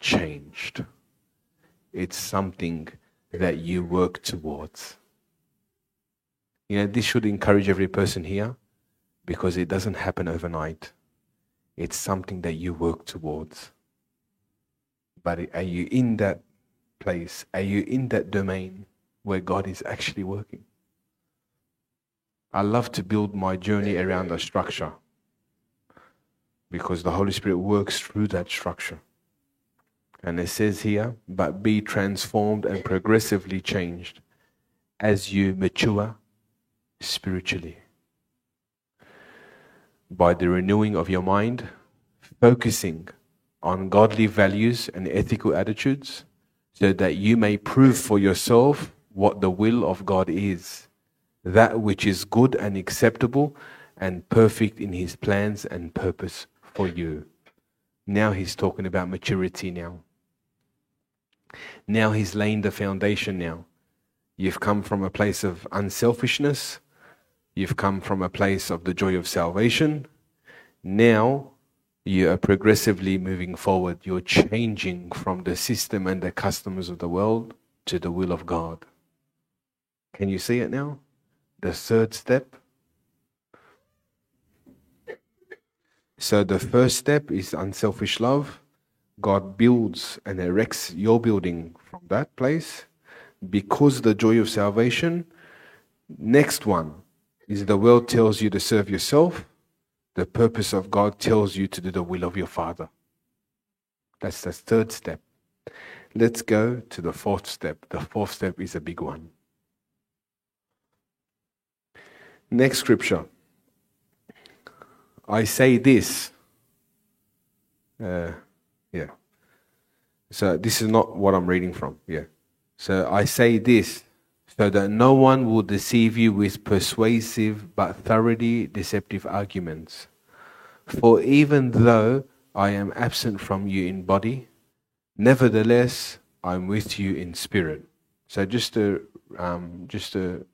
Speaker 1: changed. It's something that you work towards. You know, this should encourage every person here because it doesn't happen overnight. It's something that you work towards. But are you in that place? Are you in that domain where God is actually working? I love to build my journey around a structure because the Holy Spirit works through that structure. And it says here, but be transformed and progressively changed as you mature spiritually. By the renewing of your mind, focusing on godly values and ethical attitudes, so that you may prove for yourself what the will of God is that which is good and acceptable and perfect in his plans and purpose for you. Now he's talking about maturity now. Now he's laying the foundation now. You've come from a place of unselfishness. You've come from a place of the joy of salvation. Now you are progressively moving forward. You're changing from the system and the customs of the world to the will of God. Can you see it now? The third step. So the first step is unselfish love. God builds and erects your building from that place because the joy of salvation. Next one is the world tells you to serve yourself. The purpose of God tells you to do the will of your Father. That's the third step. Let's go to the fourth step. The fourth step is a big one. Next scripture. I say this. Uh, yeah. So this is not what I'm reading from. Yeah. So I say this so that no one will deceive you with persuasive but thoroughly deceptive arguments. For even though I am absent from you in body, nevertheless I'm with you in spirit. So just to um, just to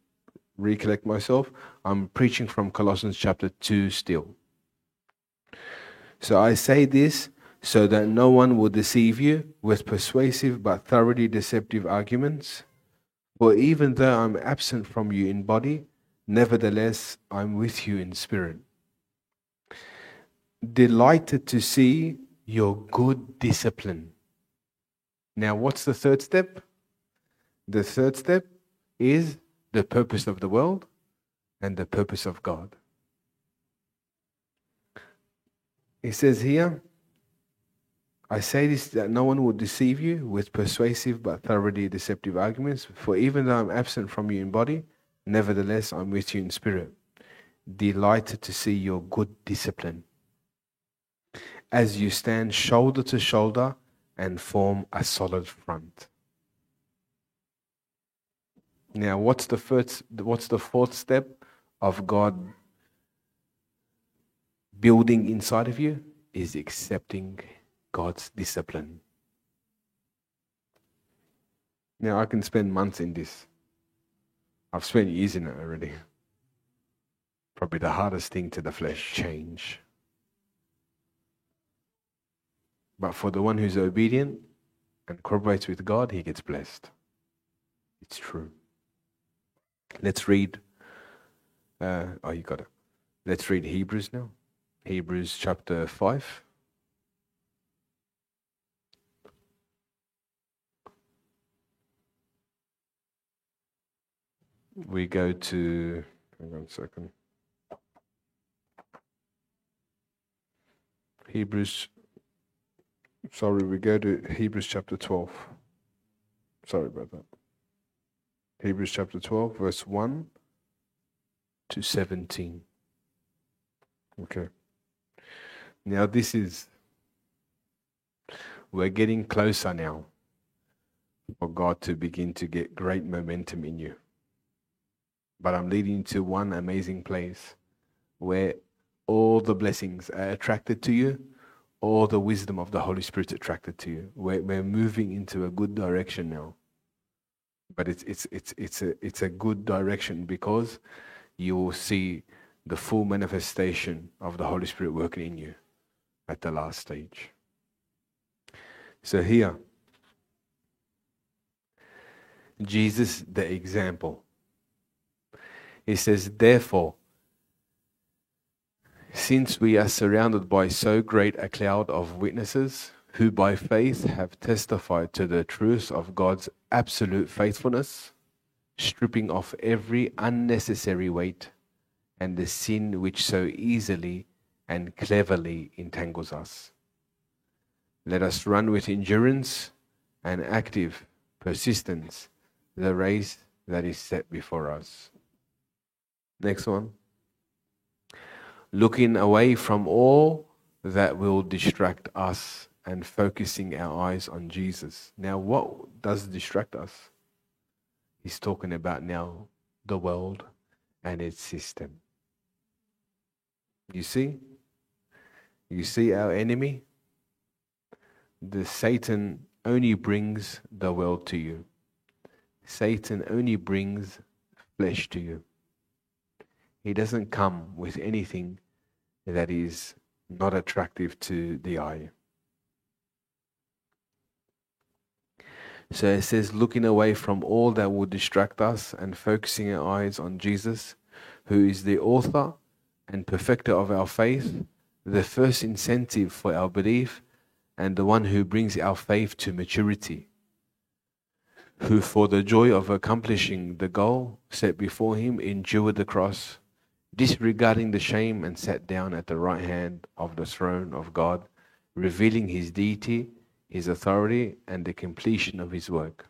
Speaker 1: recollect myself, I'm preaching from Colossians chapter two still. So I say this so that no one will deceive you with persuasive but thoroughly deceptive arguments. For even though I'm absent from you in body, nevertheless I'm with you in spirit. Delighted to see your good discipline. Now, what's the third step? The third step is the purpose of the world and the purpose of God. He says here, I say this that no one will deceive you with persuasive but thoroughly deceptive arguments, for even though I'm absent from you in body, nevertheless I'm with you in spirit, delighted to see your good discipline. As you stand shoulder to shoulder and form a solid front. Now, what's the first? What's the fourth step of God building inside of you? Is accepting God's discipline. Now, I can spend months in this. I've spent years in it already. Probably the hardest thing to the flesh change. But for the one who's obedient and cooperates with God, he gets blessed. It's true. Let's read. Uh, oh, you got it. Let's read Hebrews now. Hebrews chapter 5. we go to, hang on a second. Hebrews, sorry, we go to Hebrews chapter 12. Sorry about that. Hebrews chapter 12, verse 1 to 17. Okay. Now, this is, we're getting closer now for God to begin to get great momentum in you but I'm leading to one amazing place where all the blessings are attracted to you, all the wisdom of the Holy Spirit attracted to you. We're, we're moving into a good direction now. But it's, it's, it's, it's, a, it's a good direction because you will see the full manifestation of the Holy Spirit working in you at the last stage. So here, Jesus, the example he says, Therefore, since we are surrounded by so great a cloud of witnesses who by faith have testified to the truth of God's absolute faithfulness, stripping off every unnecessary weight and the sin which so easily and cleverly entangles us. Let us run with endurance and active persistence the race that is set before us. Next one. Looking away from all that will distract us and focusing our eyes on Jesus. Now, what does distract us? He's talking about now the world and its system. You see? You see our enemy? the Satan only brings the world to you. Satan only brings flesh to you. He doesn't come with anything that is not attractive to the eye. So it says, looking away from all that will distract us and focusing our eyes on Jesus, who is the author and perfecter of our faith, the first incentive for our belief, and the one who brings our faith to maturity, who for the joy of accomplishing the goal set before him endured the cross, disregarding the shame, and sat down at the right hand of the throne of God, revealing his deity his authority, and the completion of his work.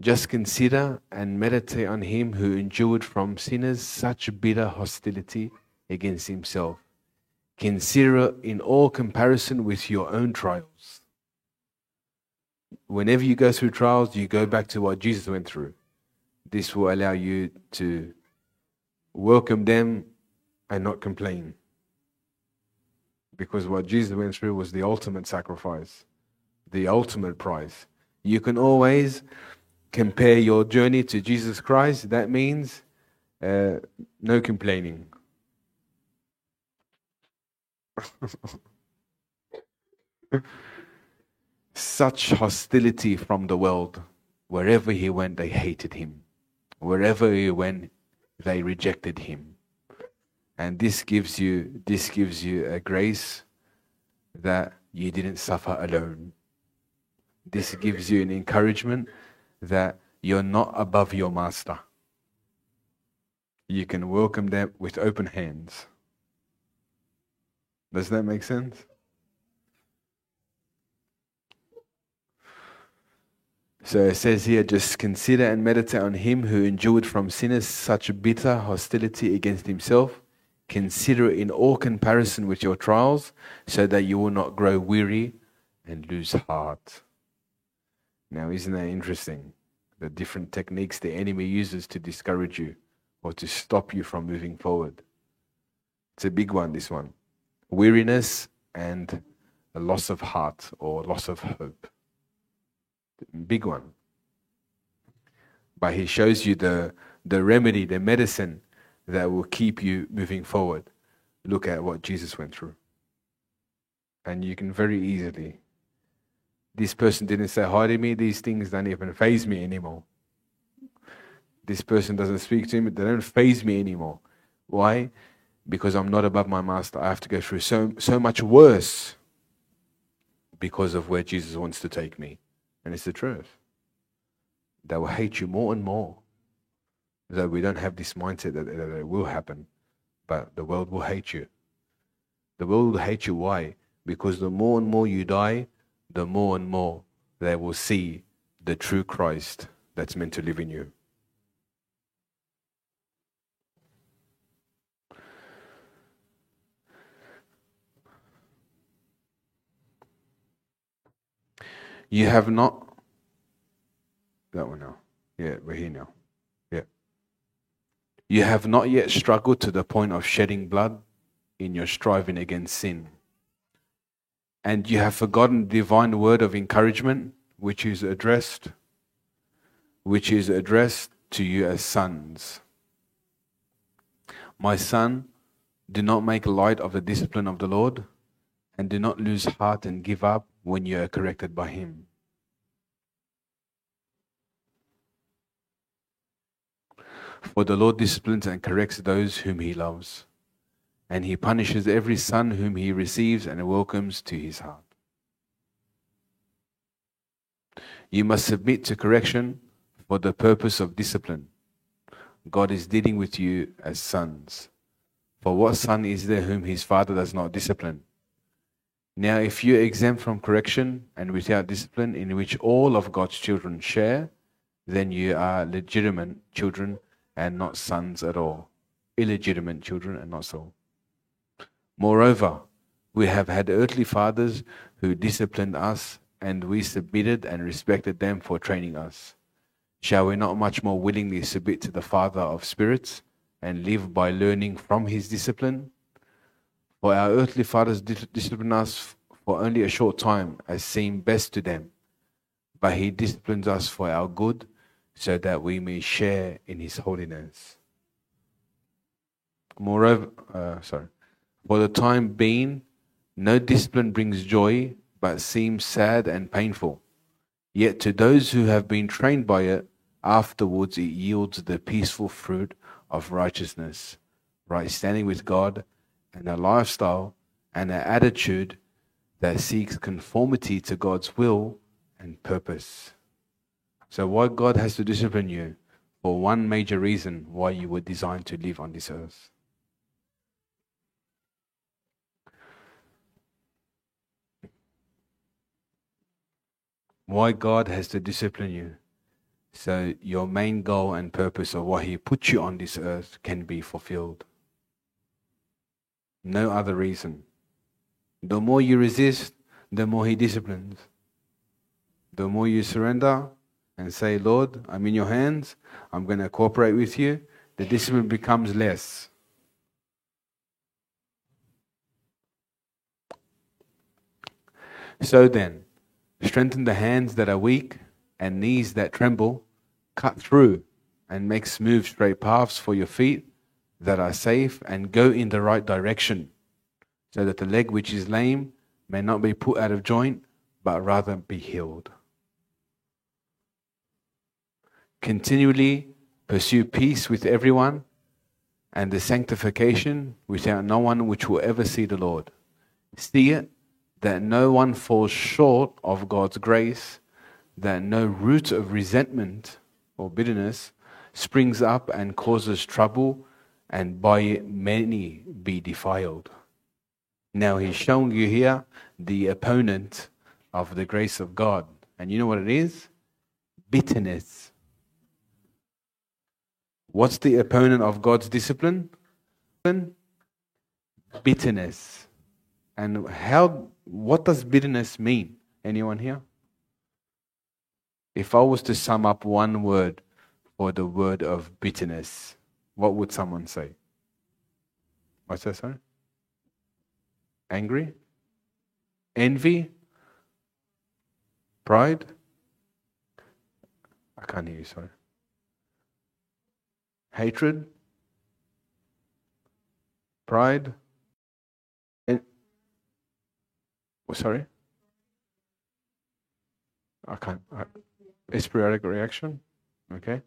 Speaker 1: Just consider and meditate on him who endured from sinners such bitter hostility against himself. Consider in all comparison with your own trials. Whenever you go through trials, you go back to what Jesus went through. This will allow you to welcome them and not complain because what Jesus went through was the ultimate sacrifice, the ultimate price. You can always compare your journey to Jesus Christ. That means uh, no complaining. Such hostility from the world. Wherever he went, they hated him. Wherever he went, they rejected him and this gives you this gives you a grace that you didn't suffer alone this gives you an encouragement that you're not above your master you can welcome them with open hands does that make sense So it says here, just consider and meditate on him who endured from sinners such bitter hostility against himself Consider it in all comparison with your trials, so that you will not grow weary and lose heart. Now, isn't that interesting? The different techniques the enemy uses to discourage you or to stop you from moving forward. It's a big one, this one. Weariness and a loss of heart or loss of hope. Big one. But he shows you the, the remedy, the medicine that will keep you moving forward. Look at what Jesus went through. And you can very easily. This person didn't say hi to me, these things don't even faze me anymore. This person doesn't speak to me, they don't faze me anymore. Why? Because I'm not above my master. I have to go through so, so much worse because of where Jesus wants to take me. And it's the truth. They will hate you more and more that we don't have this mindset that, that it will happen, but the world will hate you. The world will hate you. Why? Because the more and more you die, the more and more they will see the true Christ that's meant to live in you. You have not. That one now. Yeah, we're here now. You have not yet struggled to the point of shedding blood in your striving against sin. And you have forgotten the divine word of encouragement, which is addressed, which is addressed to you as sons. My son, do not make light of the discipline of the Lord, and do not lose heart and give up when you are corrected by him. For the Lord disciplines and corrects those whom he loves, and he punishes every son whom he receives and welcomes to his heart. You must submit to correction for the purpose of discipline. God is dealing with you as sons. For what son is there whom his father does not discipline? Now, if you're exempt from correction and without discipline, in which all of God's children share, then you are legitimate children and not sons at all, illegitimate children and not so. Moreover, we have had earthly fathers who disciplined us, and we submitted and respected them for training us. Shall we not much more willingly submit to the Father of spirits and live by learning from his discipline? For our earthly fathers disciplined us for only a short time as seemed best to them, but he disciplines us for our good so that we may share in his holiness. Moreover, uh, sorry, for the time being, no discipline brings joy, but seems sad and painful. Yet to those who have been trained by it, afterwards it yields the peaceful fruit of righteousness, right standing with God, and a lifestyle and an attitude that seeks conformity to God's will and purpose. So, why God has to discipline you? For one major reason why you were designed to live on this earth. Why God has to discipline you? So, your main goal and purpose of why He put you on this earth can be fulfilled. No other reason. The more you resist, the more He disciplines. The more you surrender and say, Lord, I'm in your hands, I'm going to cooperate with you, the discipline becomes less. So then, strengthen the hands that are weak and knees that tremble, cut through and make smooth, straight paths for your feet that are safe and go in the right direction, so that the leg which is lame may not be put out of joint, but rather be healed. Continually pursue peace with everyone and the sanctification without no one which will ever see the Lord. See it that no one falls short of God's grace, that no root of resentment or bitterness springs up and causes trouble, and by many be defiled. Now he's showing you here the opponent of the grace of God. And you know what it is? Bitterness. What's the opponent of God's discipline? Bitterness. And how what does bitterness mean? Anyone here? If I was to sum up one word for the word of bitterness, what would someone say? What's that, sorry? Angry? Envy? Pride? I can't hear you, sorry. Hatred? Pride? En- oh, sorry? I can't. I, it's periodic reaction. Okay.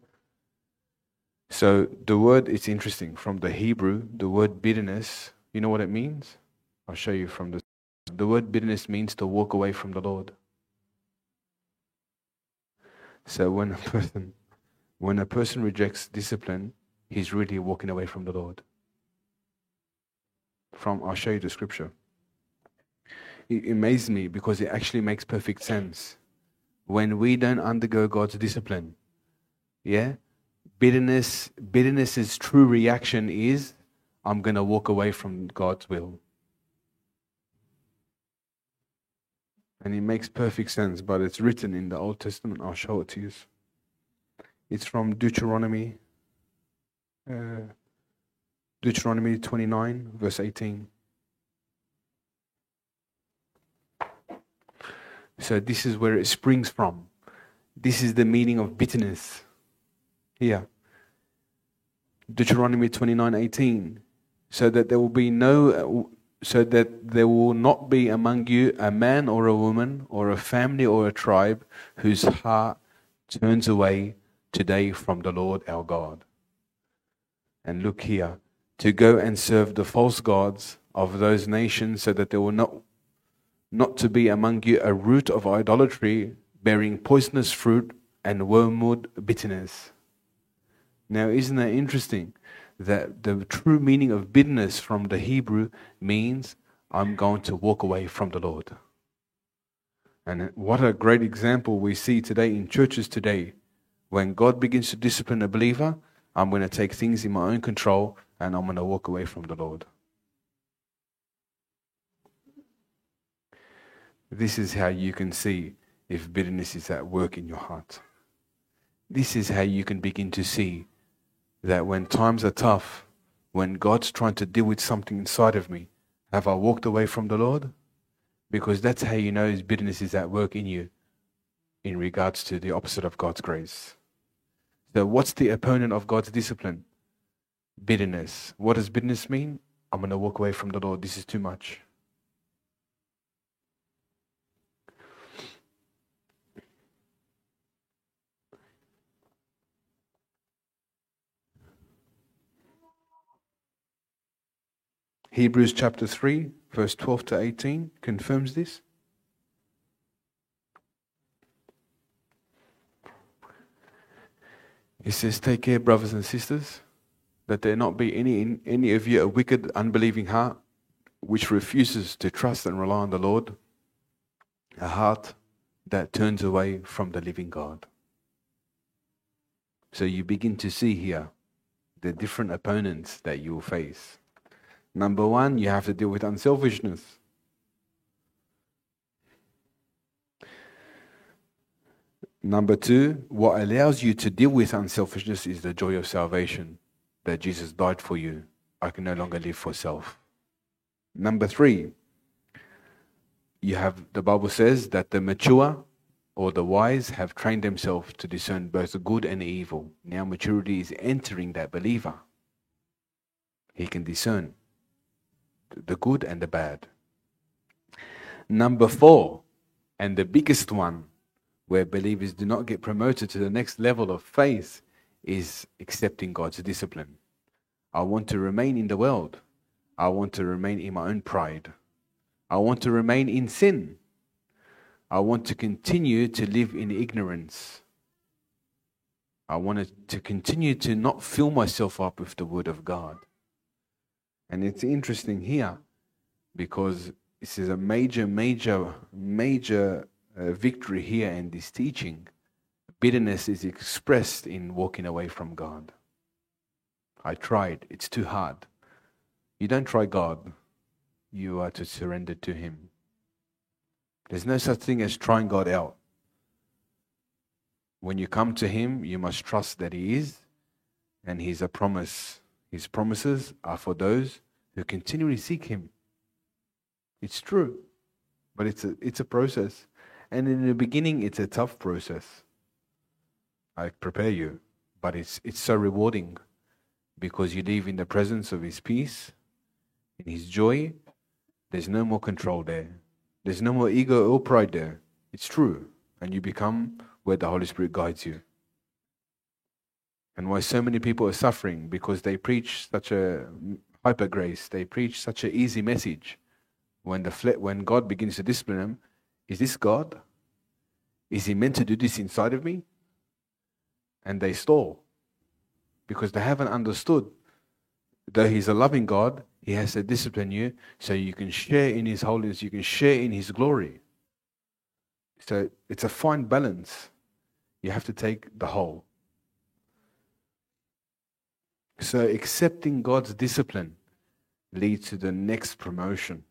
Speaker 1: So the word is interesting. From the Hebrew, the word bitterness, you know what it means? I'll show you from the the word bitterness means to walk away from the Lord. So when a *laughs* person when a person rejects discipline, he's really walking away from the Lord. From I'll show you the scripture. It amazes me because it actually makes perfect sense. When we don't undergo God's discipline, yeah, bitterness bitterness's true reaction is I'm gonna walk away from God's will. And it makes perfect sense, but it's written in the Old Testament. I'll show it to you. It's from Deuteronomy, uh, Deuteronomy 29, verse 18. So this is where it springs from. This is the meaning of bitterness. Here. Deuteronomy 29:18 So that there will be no so that there will not be among you a man or a woman or a family or a tribe whose heart turns away today from the Lord our God. And look here, to go and serve the false gods of those nations, so that there will not, not to be among you a root of idolatry bearing poisonous fruit and wormwood bitterness. Now, isn't that interesting? that the true meaning of bitterness from the Hebrew means I'm going to walk away from the Lord. And what a great example we see today in churches today. When God begins to discipline a believer, I'm going to take things in my own control and I'm going to walk away from the Lord. This is how you can see if bitterness is at work in your heart. This is how you can begin to see that when times are tough, when God's trying to deal with something inside of me, have I walked away from the Lord? Because that's how you know bitterness is at work in you in regards to the opposite of God's grace. So, what's the opponent of God's discipline? Bitterness. What does bitterness mean? I'm going to walk away from the Lord. This is too much. Hebrews chapter 3, verse 12 to 18 confirms this. He says, Take care, brothers and sisters, that there not be any in any of you a wicked, unbelieving heart, which refuses to trust and rely on the Lord, a heart that turns away from the living God. So you begin to see here the different opponents that you will face. Number one, you have to deal with unselfishness. Number two, what allows you to deal with unselfishness is the joy of salvation that Jesus died for you. I can no longer live for self. Number three, you have the Bible says that the mature or the wise have trained themselves to discern both the good and the evil. Now maturity is entering that believer. He can discern the good and the bad. Number four, and the biggest one, where believers do not get promoted to the next level of faith, is accepting God's discipline. I want to remain in the world. I want to remain in my own pride. I want to remain in sin. I want to continue to live in ignorance. I want to continue to not fill myself up with the Word of God. And it's interesting here because this is a major, major, major uh, victory here in this teaching. Bitterness is expressed in walking away from God. I tried, it's too hard. You don't try God, you are to surrender to Him. There's no such thing as trying God out. When you come to Him, you must trust that He is, and He's a promise. His promises are for those who continually seek Him. It's true, but it's a, it's a process. And in the beginning, it's a tough process. I prepare you, but it's, it's so rewarding because you live in the presence of His peace, in His joy. There's no more control there. There's no more ego or pride there. It's true. And you become where the Holy Spirit guides you. And why so many people are suffering because they preach such a hyper grace, they preach such an easy message. When, the fle- when God begins to discipline them, is this God? Is He meant to do this inside of me? And they stall because they haven't understood. Though He's a loving God, He has to discipline you so you can share in His holiness, you can share in His glory. So it's a fine balance. You have to take the whole. So accepting God's discipline leads to the next promotion.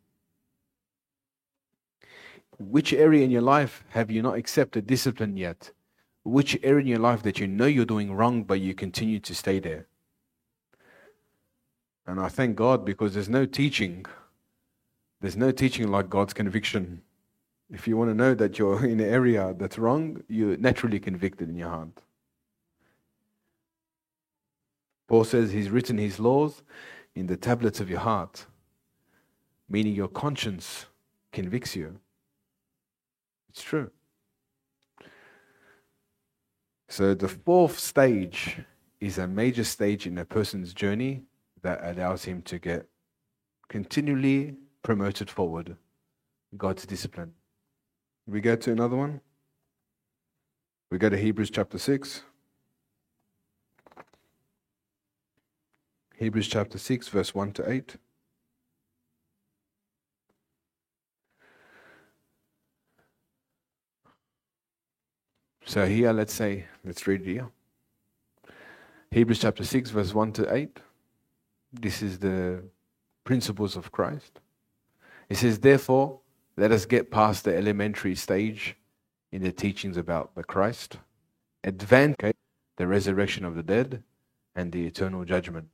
Speaker 1: Which area in your life have you not accepted discipline yet? Which area in your life that you know you're doing wrong, but you continue to stay there? And I thank God because there's no teaching. There's no teaching like God's conviction. If you want to know that you're *laughs* in an area that's wrong, you're naturally convicted in your heart. Paul says he's written his laws in the tablets of your heart, meaning your conscience convicts you. It's true. So the fourth stage is a major stage in a person's journey that allows him to get continually promoted forward. God's discipline. We go to another one. We go to Hebrews chapter 6. Hebrews chapter 6, verse 1 to 8. So here, let's say, let's read here. Hebrews chapter 6, verse 1 to 8. This is the principles of Christ. It says, Therefore, let us get past the elementary stage in the teachings about the Christ, advance the resurrection of the dead and the eternal judgment.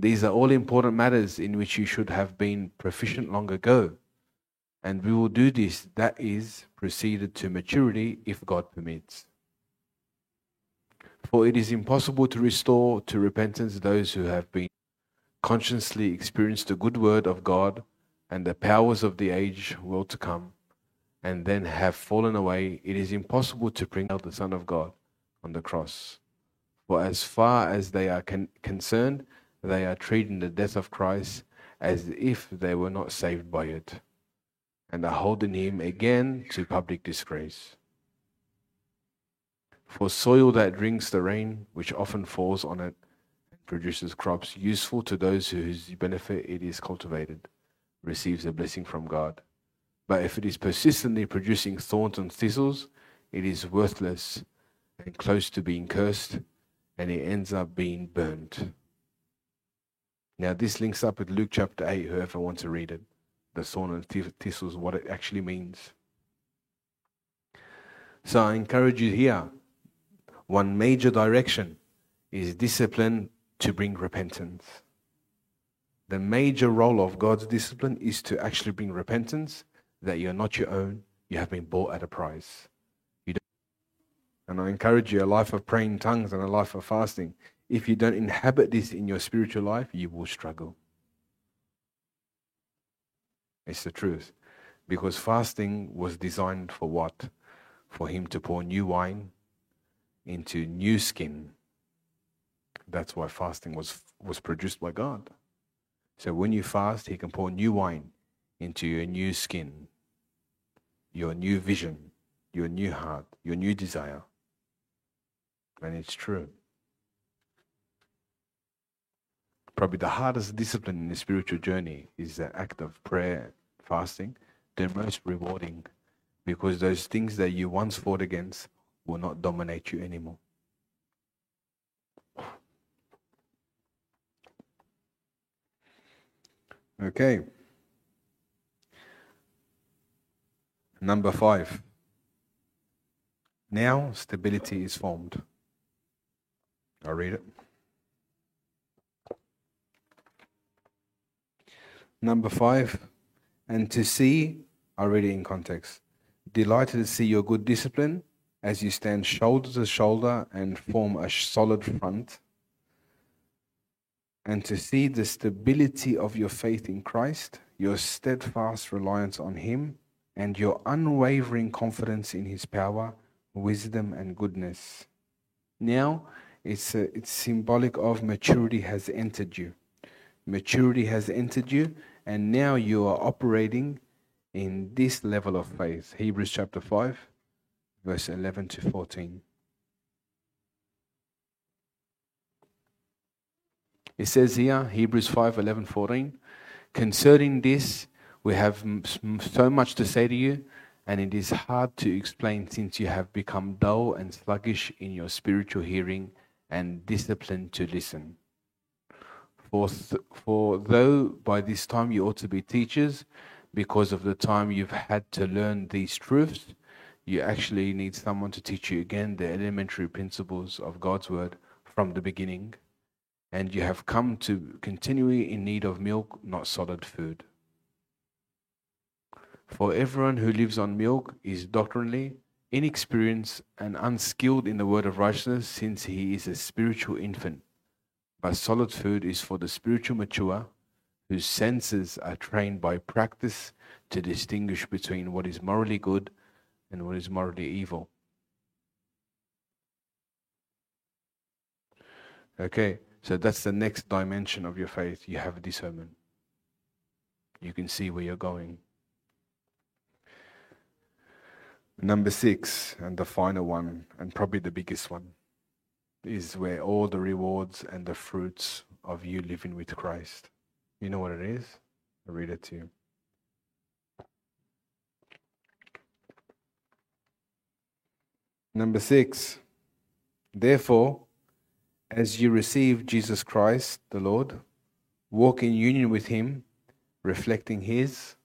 Speaker 1: These are all important matters in which you should have been proficient long ago. And we will do this, that is, proceeded to maturity if God permits. For it is impossible to restore to repentance those who have been consciously experienced the good word of God and the powers of the age will to come, and then have fallen away. It is impossible to bring out the Son of God on the cross. For as far as they are con- concerned, they are treating the death of Christ as if they were not saved by it, and are holding him again to public disgrace. For soil that drinks the rain, which often falls on it, produces crops useful to those whose benefit it is cultivated, receives a blessing from God. But if it is persistently producing thorns and thistles, it is worthless and close to being cursed, and it ends up being burnt. Now, this links up with Luke chapter 8, whoever wants to read it. The thorn and thistles, what it actually means. So I encourage you here one major direction is discipline to bring repentance. The major role of God's discipline is to actually bring repentance that you're not your own, you have been bought at a price. And I encourage you a life of praying tongues and a life of fasting. If you don't inhabit this in your spiritual life, you will struggle. It's the truth. Because fasting was designed for what? For Him to pour new wine into new skin. That's why fasting was, was produced by God. So when you fast, He can pour new wine into your new skin, your new vision, your new heart, your new desire. And it's true. Probably the hardest discipline in the spiritual journey is the act of prayer, fasting, the most rewarding because those things that you once fought against will not dominate you anymore. Okay. Number five. Now stability is formed. I'll read it. Number five, and to see, I read it in context. Delighted to see your good discipline as you stand shoulder to shoulder and form a solid front, and to see the stability of your faith in Christ, your steadfast reliance on Him, and your unwavering confidence in His power, wisdom, and goodness. Now, it's, a, it's symbolic of maturity has entered you. Maturity has entered you, and now you are operating in this level of faith. Hebrews chapter 5 verse 11 to 14. It says here, Hebrews 5 11, 14, concerning this, we have so much to say to you, and it is hard to explain since you have become dull and sluggish in your spiritual hearing and disciplined to listen. For, th- for though by this time you ought to be teachers, because of the time you've had to learn these truths, you actually need someone to teach you again the elementary principles of God's word from the beginning. And you have come to continually in need of milk, not solid food. For everyone who lives on milk is doctrinally inexperienced and unskilled in the word of righteousness, since he is a spiritual infant. But solid food is for the spiritual mature, whose senses are trained by practice to distinguish between what is morally good and what is morally evil. Okay, so that's the next dimension of your faith. You have discernment. You can see where you're going. Number six, and the final one, and probably the biggest one, is where all the rewards and the fruits of you living with Christ. You know what it is? I'll read it to you. Number six, therefore, as you receive Jesus Christ, the Lord, walk in union with Him, reflecting His,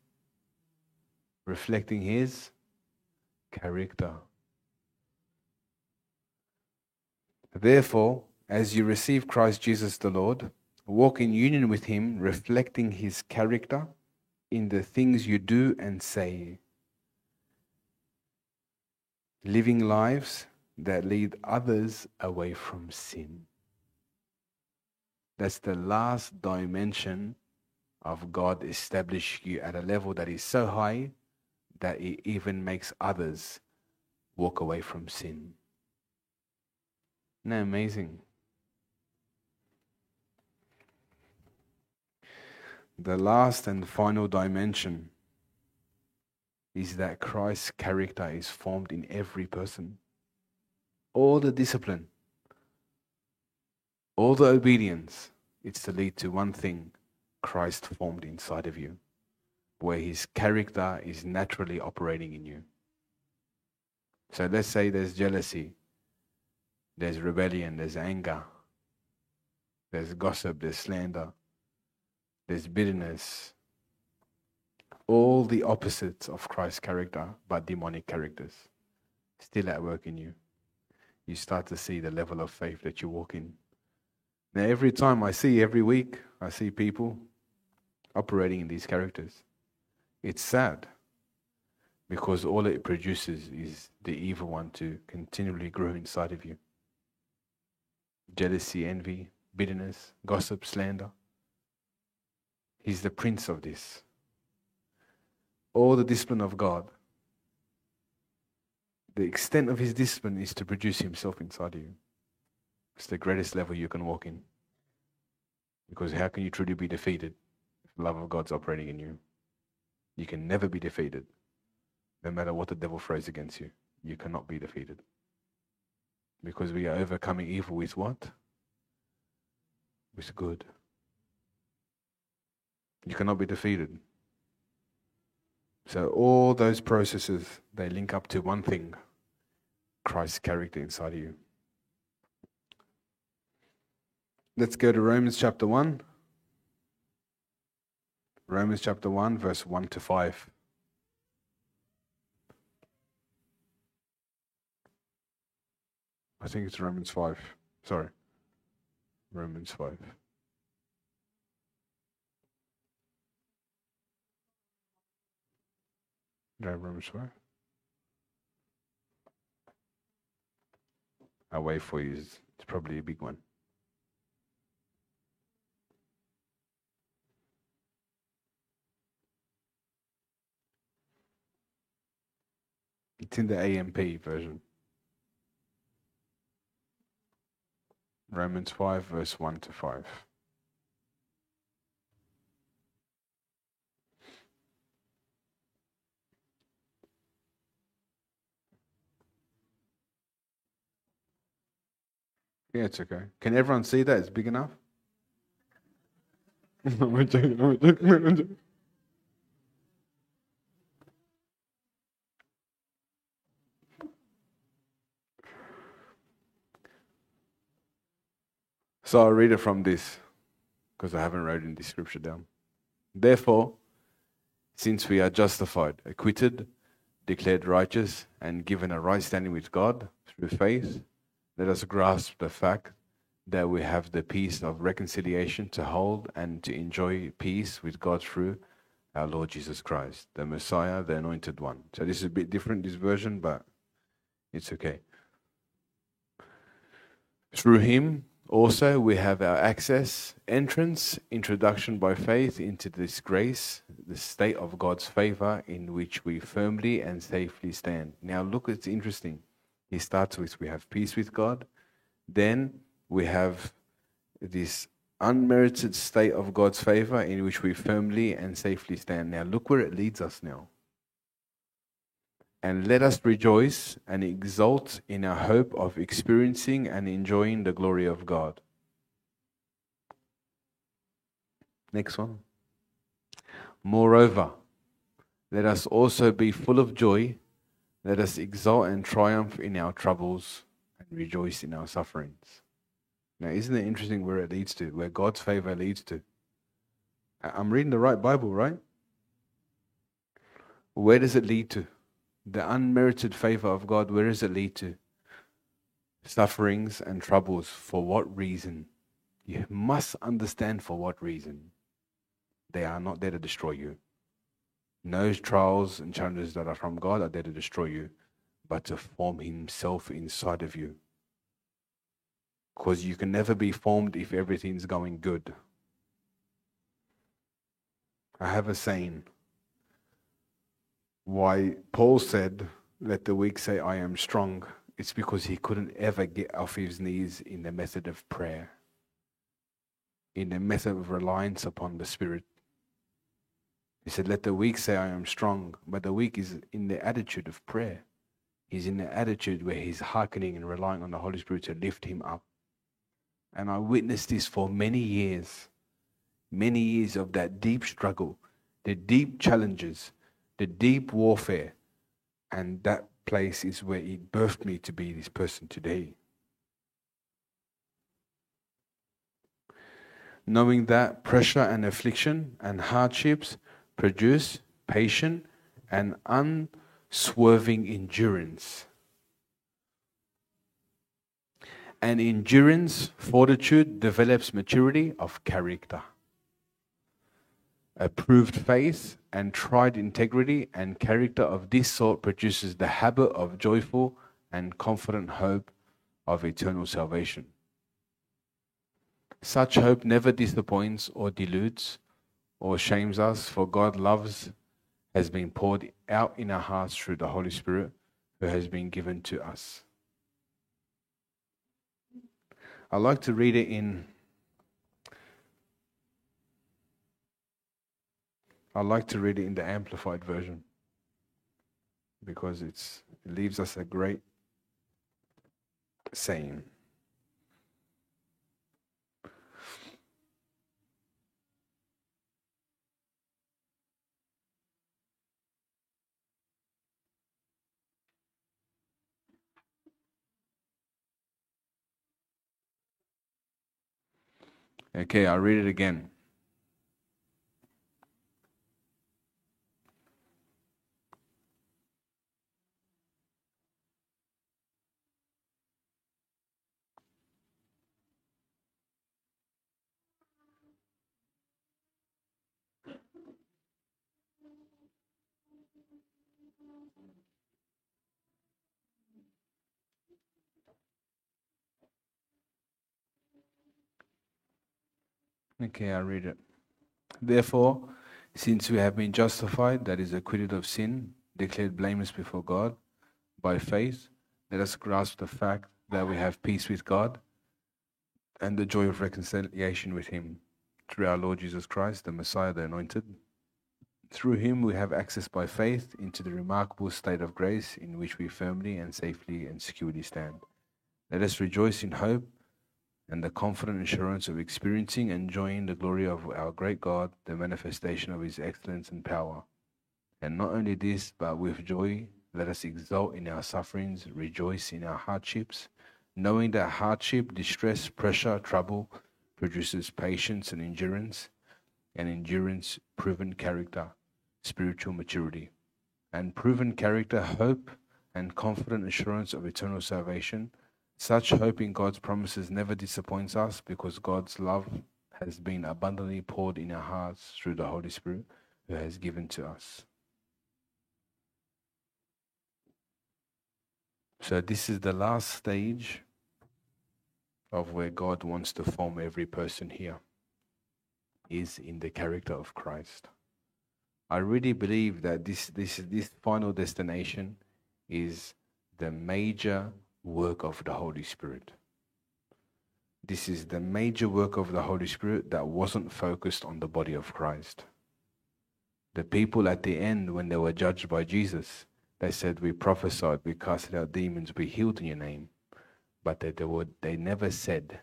Speaker 1: reflecting His character. Therefore, as you receive Christ Jesus the Lord, walk in union with Him, reflecting His character, in the things you do and say. Living lives that lead others away from sin. That's the last dimension of God establishing you at a level that is so high that it even makes others walk away from sin. Isn't amazing? The last and final dimension is that Christ's character is formed in every person. All the discipline, all the obedience, it's to lead to one thing Christ formed inside of you, where his character is naturally operating in you. So let's say there's jealousy, there's rebellion, there's anger, there's gossip, there's slander there's bitterness, all the opposites of Christ's character, but demonic characters, still at work in you. You start to see the level of faith that you walk in. Now, every time I see, every week, I see people operating in these characters. It's sad because all it produces is the evil one to continually grow inside of you jealousy, envy, bitterness, gossip, slander. He's the prince of this. All the discipline of God, the extent of his discipline is to produce himself inside you. It's the greatest level you can walk in. Because how can you truly be defeated if the love of God's operating in you? You can never be defeated. No matter what the devil throws against you, you cannot be defeated. Because we are overcoming evil with what? With good. You cannot be defeated. So all those processes, they link up to one thing Christ's character inside of you. Let's go to Romans chapter 1. Romans chapter 1, verse 1 to 5. I think it's Romans 5. Sorry. Romans 5. Drive Romans 5. I'll wait for you. It's probably a big one. It's in the AMP version. Romans 5, verse 1 to 5. Yeah, it's okay. Can everyone see that? It's big enough? *laughs* So I'll read it from this because I haven't written the scripture down. Therefore, since we are justified, acquitted, declared righteous, and given a right standing with God through faith, let us grasp the fact that we have the peace of reconciliation to hold and to enjoy peace with God through our Lord Jesus Christ, the Messiah, the Anointed One. So this is a bit different, this version, but it's okay. Through Him, also, we have our access, entrance, introduction by faith into this grace, the state of God's favor in which we firmly and safely stand. Now, look, it's interesting. He starts with we have peace with God, then we have this unmerited state of God's favor in which we firmly and safely stand. Now, look where it leads us now and let us rejoice and exult in our hope of experiencing and enjoying the glory of God. Next one. Moreover, let us also be full of joy. Let us exult and triumph in our troubles and rejoice in our sufferings. Now, isn't it interesting where it leads to, where God's favor leads to? I'm reading the right Bible, right? Where does it lead to? The unmerited favor of God, where does it lead to? Sufferings and troubles. For what reason? You must understand for what reason. They are not there to destroy you. No trials and challenges that are from God are there to destroy you, but to form Himself inside of you. Because you can never be formed if everything's going good. I have a saying why Paul said, Let the weak say, I am strong. It's because he couldn't ever get off his knees in the method of prayer, in the method of reliance upon the Spirit. He said, Let the weak say, I am strong. But the weak is in the attitude of prayer. He's in the attitude where he's hearkening and relying on the Holy Spirit to lift him up. And I witnessed this for many years, many years of that deep struggle, the deep challenges, the deep warfare. And that place is where it birthed me to be this person today. Knowing that pressure and affliction and hardships produce patient and unswerving endurance. And endurance, fortitude develops maturity of character. Approved faith and tried integrity and character of this sort produces the habit of joyful and confident hope of eternal salvation. Such hope never disappoints or deludes or shames us, for God loves has been poured out in our hearts through the Holy Spirit who has been given to us. I like to read it in I like to read it in the amplified version because it's it leaves us a great saying. Okay, I'll read it again. Okay, I'll read it. Therefore, since we have been justified, that is, acquitted of sin, declared blameless before God, by faith, let us grasp the fact that we have peace with God and the joy of reconciliation with Him through our Lord Jesus Christ, the Messiah, the Anointed. Through Him we have access by faith into the remarkable state of grace in which we firmly and safely and securely stand. Let us rejoice in hope and the confident assurance of experiencing and enjoying the glory of our great God, the manifestation of his excellence and power. And not only this, but with joy, let us exult in our sufferings, rejoice in our hardships, knowing that hardship, distress, pressure, trouble produces patience and endurance, and endurance, proven character, spiritual maturity, and proven character, hope, and confident assurance of eternal salvation such hope in God's promises never disappoints us because God's love has been abundantly poured in our hearts through the Holy Spirit who has given to us. So, this is the last stage of where God wants to form every person here is in the character of Christ. I really believe that this, this, this final destination is the major work of the Holy Spirit. This is the major work of the Holy Spirit that wasn't focused on the body of Christ. The people at the end, when they were judged by Jesus, they said, We prophesied, we casted out demons, we healed in your name. But they, they, were, they never said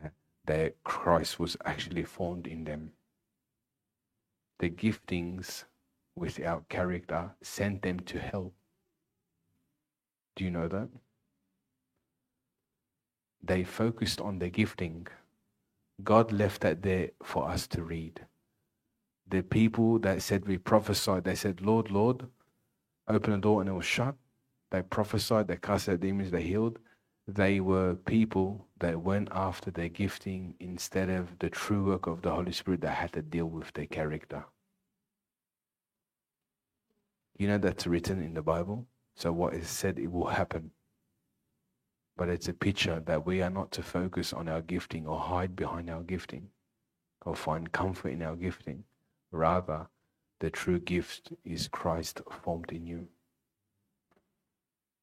Speaker 1: that, that Christ was actually formed in them. The giftings without character sent them to hell. Do you know that? They focused on the gifting. God left that there for us to read. The people that said we prophesied, they said, Lord, Lord, open the door and it was shut. They prophesied, they cast out demons, they healed. They were people that went after their gifting instead of the true work of the Holy Spirit that had to deal with their character. You know that's written in the Bible. So what is said, it will happen. But it's a picture that we are not to focus on our gifting or hide behind our gifting or find comfort in our gifting. Rather, the true gift is Christ formed in you.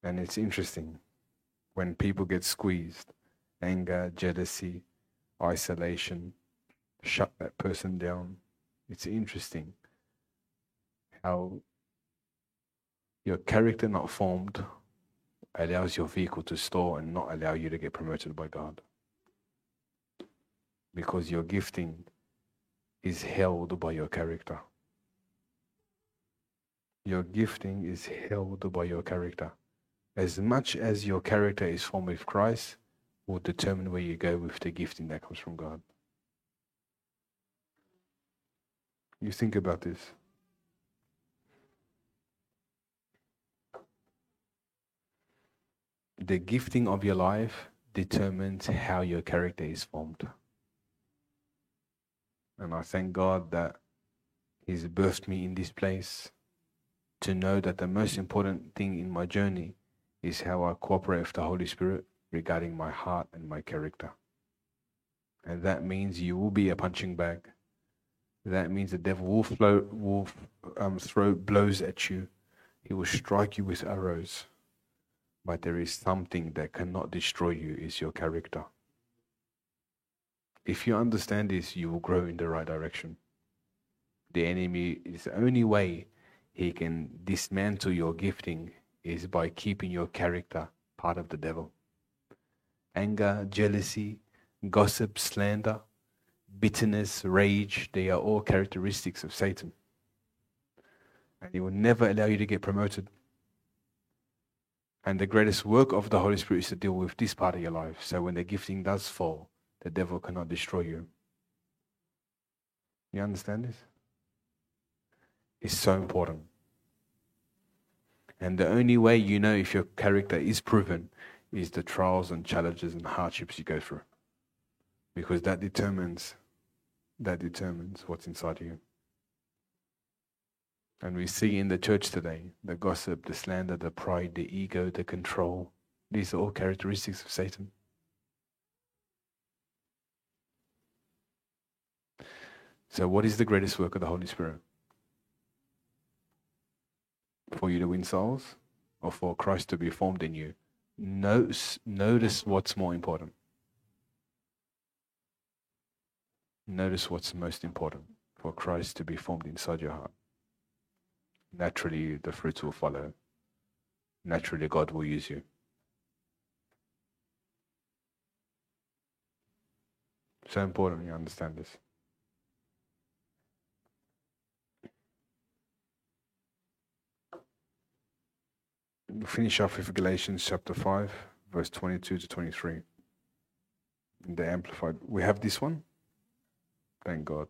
Speaker 1: And it's interesting when people get squeezed anger, jealousy, isolation, shut that person down. It's interesting how your character not formed allows your vehicle to stall and not allow you to get promoted by God. Because your gifting is held by your character. Your gifting is held by your character. As much as your character is formed with Christ, will determine where you go with the gifting that comes from God. You think about this. The gifting of your life determines how your character is formed. And I thank God that He's birthed me in this place to know that the most important thing in my journey is how I cooperate with the Holy Spirit regarding my heart and my character. And that means you will be a punching bag. That means the devil will, flow, will um, throw blows at you. He will strike you with arrows. But there is something that cannot destroy you is your character. If you understand this, you will grow in the right direction. The enemy is the only way he can dismantle your gifting is by keeping your character part of the devil. Anger, jealousy, gossip, slander, bitterness, rage, they are all characteristics of Satan. And he will never allow you to get promoted. And the greatest work of the Holy Spirit is to deal with this part of your life. So when the gifting does fall, the devil cannot destroy you. You understand this? It's so important. And the only way you know if your character is proven is the trials and challenges and hardships you go through. Because that determines that determines what's inside of you. And we see in the church today the gossip, the slander, the pride, the ego, the control. These are all characteristics of Satan. So, what is the greatest work of the Holy Spirit? For you to win souls or for Christ to be formed in you? Notice, notice what's more important. Notice what's most important for Christ to be formed inside your heart. Naturally, the fruits will follow. Naturally, God will use you. So important you understand this. We'll finish off with Galatians chapter 5, verse 22 to 23. In the Amplified. We have this one? Thank God.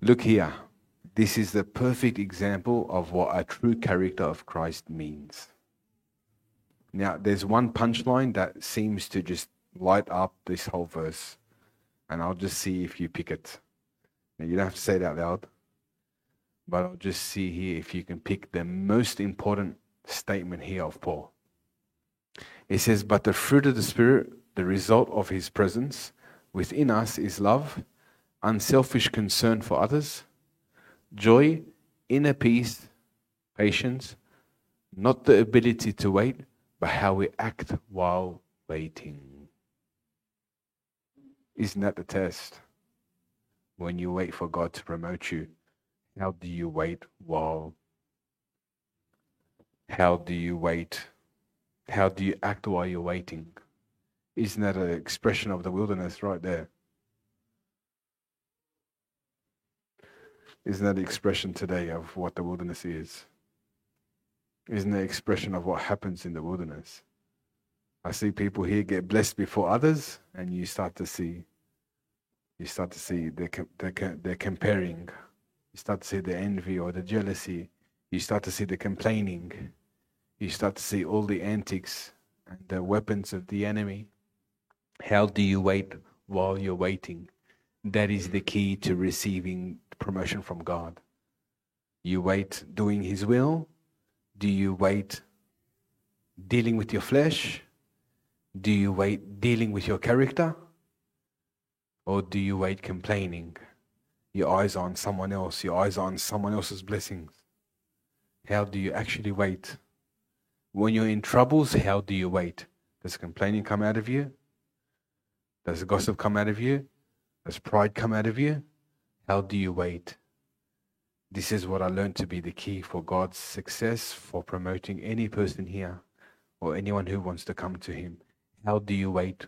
Speaker 1: Look here. This is the perfect example of what a true character of Christ means. Now, there's one punchline that seems to just light up this whole verse, and I'll just see if you pick it. Now, you don't have to say it out loud, but I'll just see here if you can pick the most important statement here of Paul. It says, But the fruit of the Spirit, the result of his presence within us, is love, unselfish concern for others, joy, inner peace, patience, not the ability to wait, but how we act while waiting. Isn't that the test? When you wait for God to promote you, how do you wait while how do you wait? How do you act while you're waiting? Isn't that an expression of the wilderness right there? Isn't that the expression today of what the wilderness is? Isn't that expression of what happens in the wilderness? I see people here get blessed before others, and you start to see, you start to see they're, they're, they're comparing. You start to see the envy or the jealousy. You start to see the complaining. You start to see all the antics and the weapons of the enemy. How do you wait while you're waiting? That is the key to receiving promotion from God. You wait doing His will? Do you wait dealing with your flesh? Do you wait dealing with your character? Or do you wait complaining? Your eyes are on someone else, your eyes are on someone else's blessings. How do you actually wait? When you're in troubles, how do you wait? Does complaining come out of you? Does gossip come out of you? Does pride come out of you? How do you wait? This is what I learned to be the key for God's success for promoting any person here or anyone who wants to come to Him. How do you wait?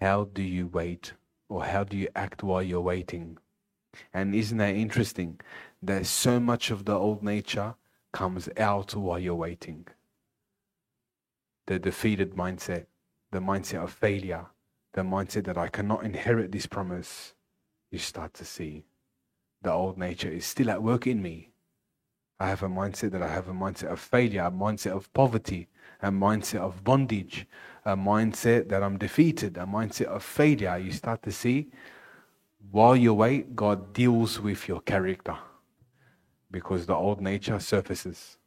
Speaker 1: How do you wait? Or how do you act while you're waiting? And isn't that interesting that so much of the old nature comes out while you're waiting? The defeated mindset, the mindset of failure, the mindset that I cannot inherit this promise, you start to see the old nature is still at work in me. I have a mindset that I have a mindset of failure, a mindset of poverty, a mindset of bondage, a mindset that I'm defeated, a mindset of failure. You start to see while you wait, God deals with your character because the old nature surfaces.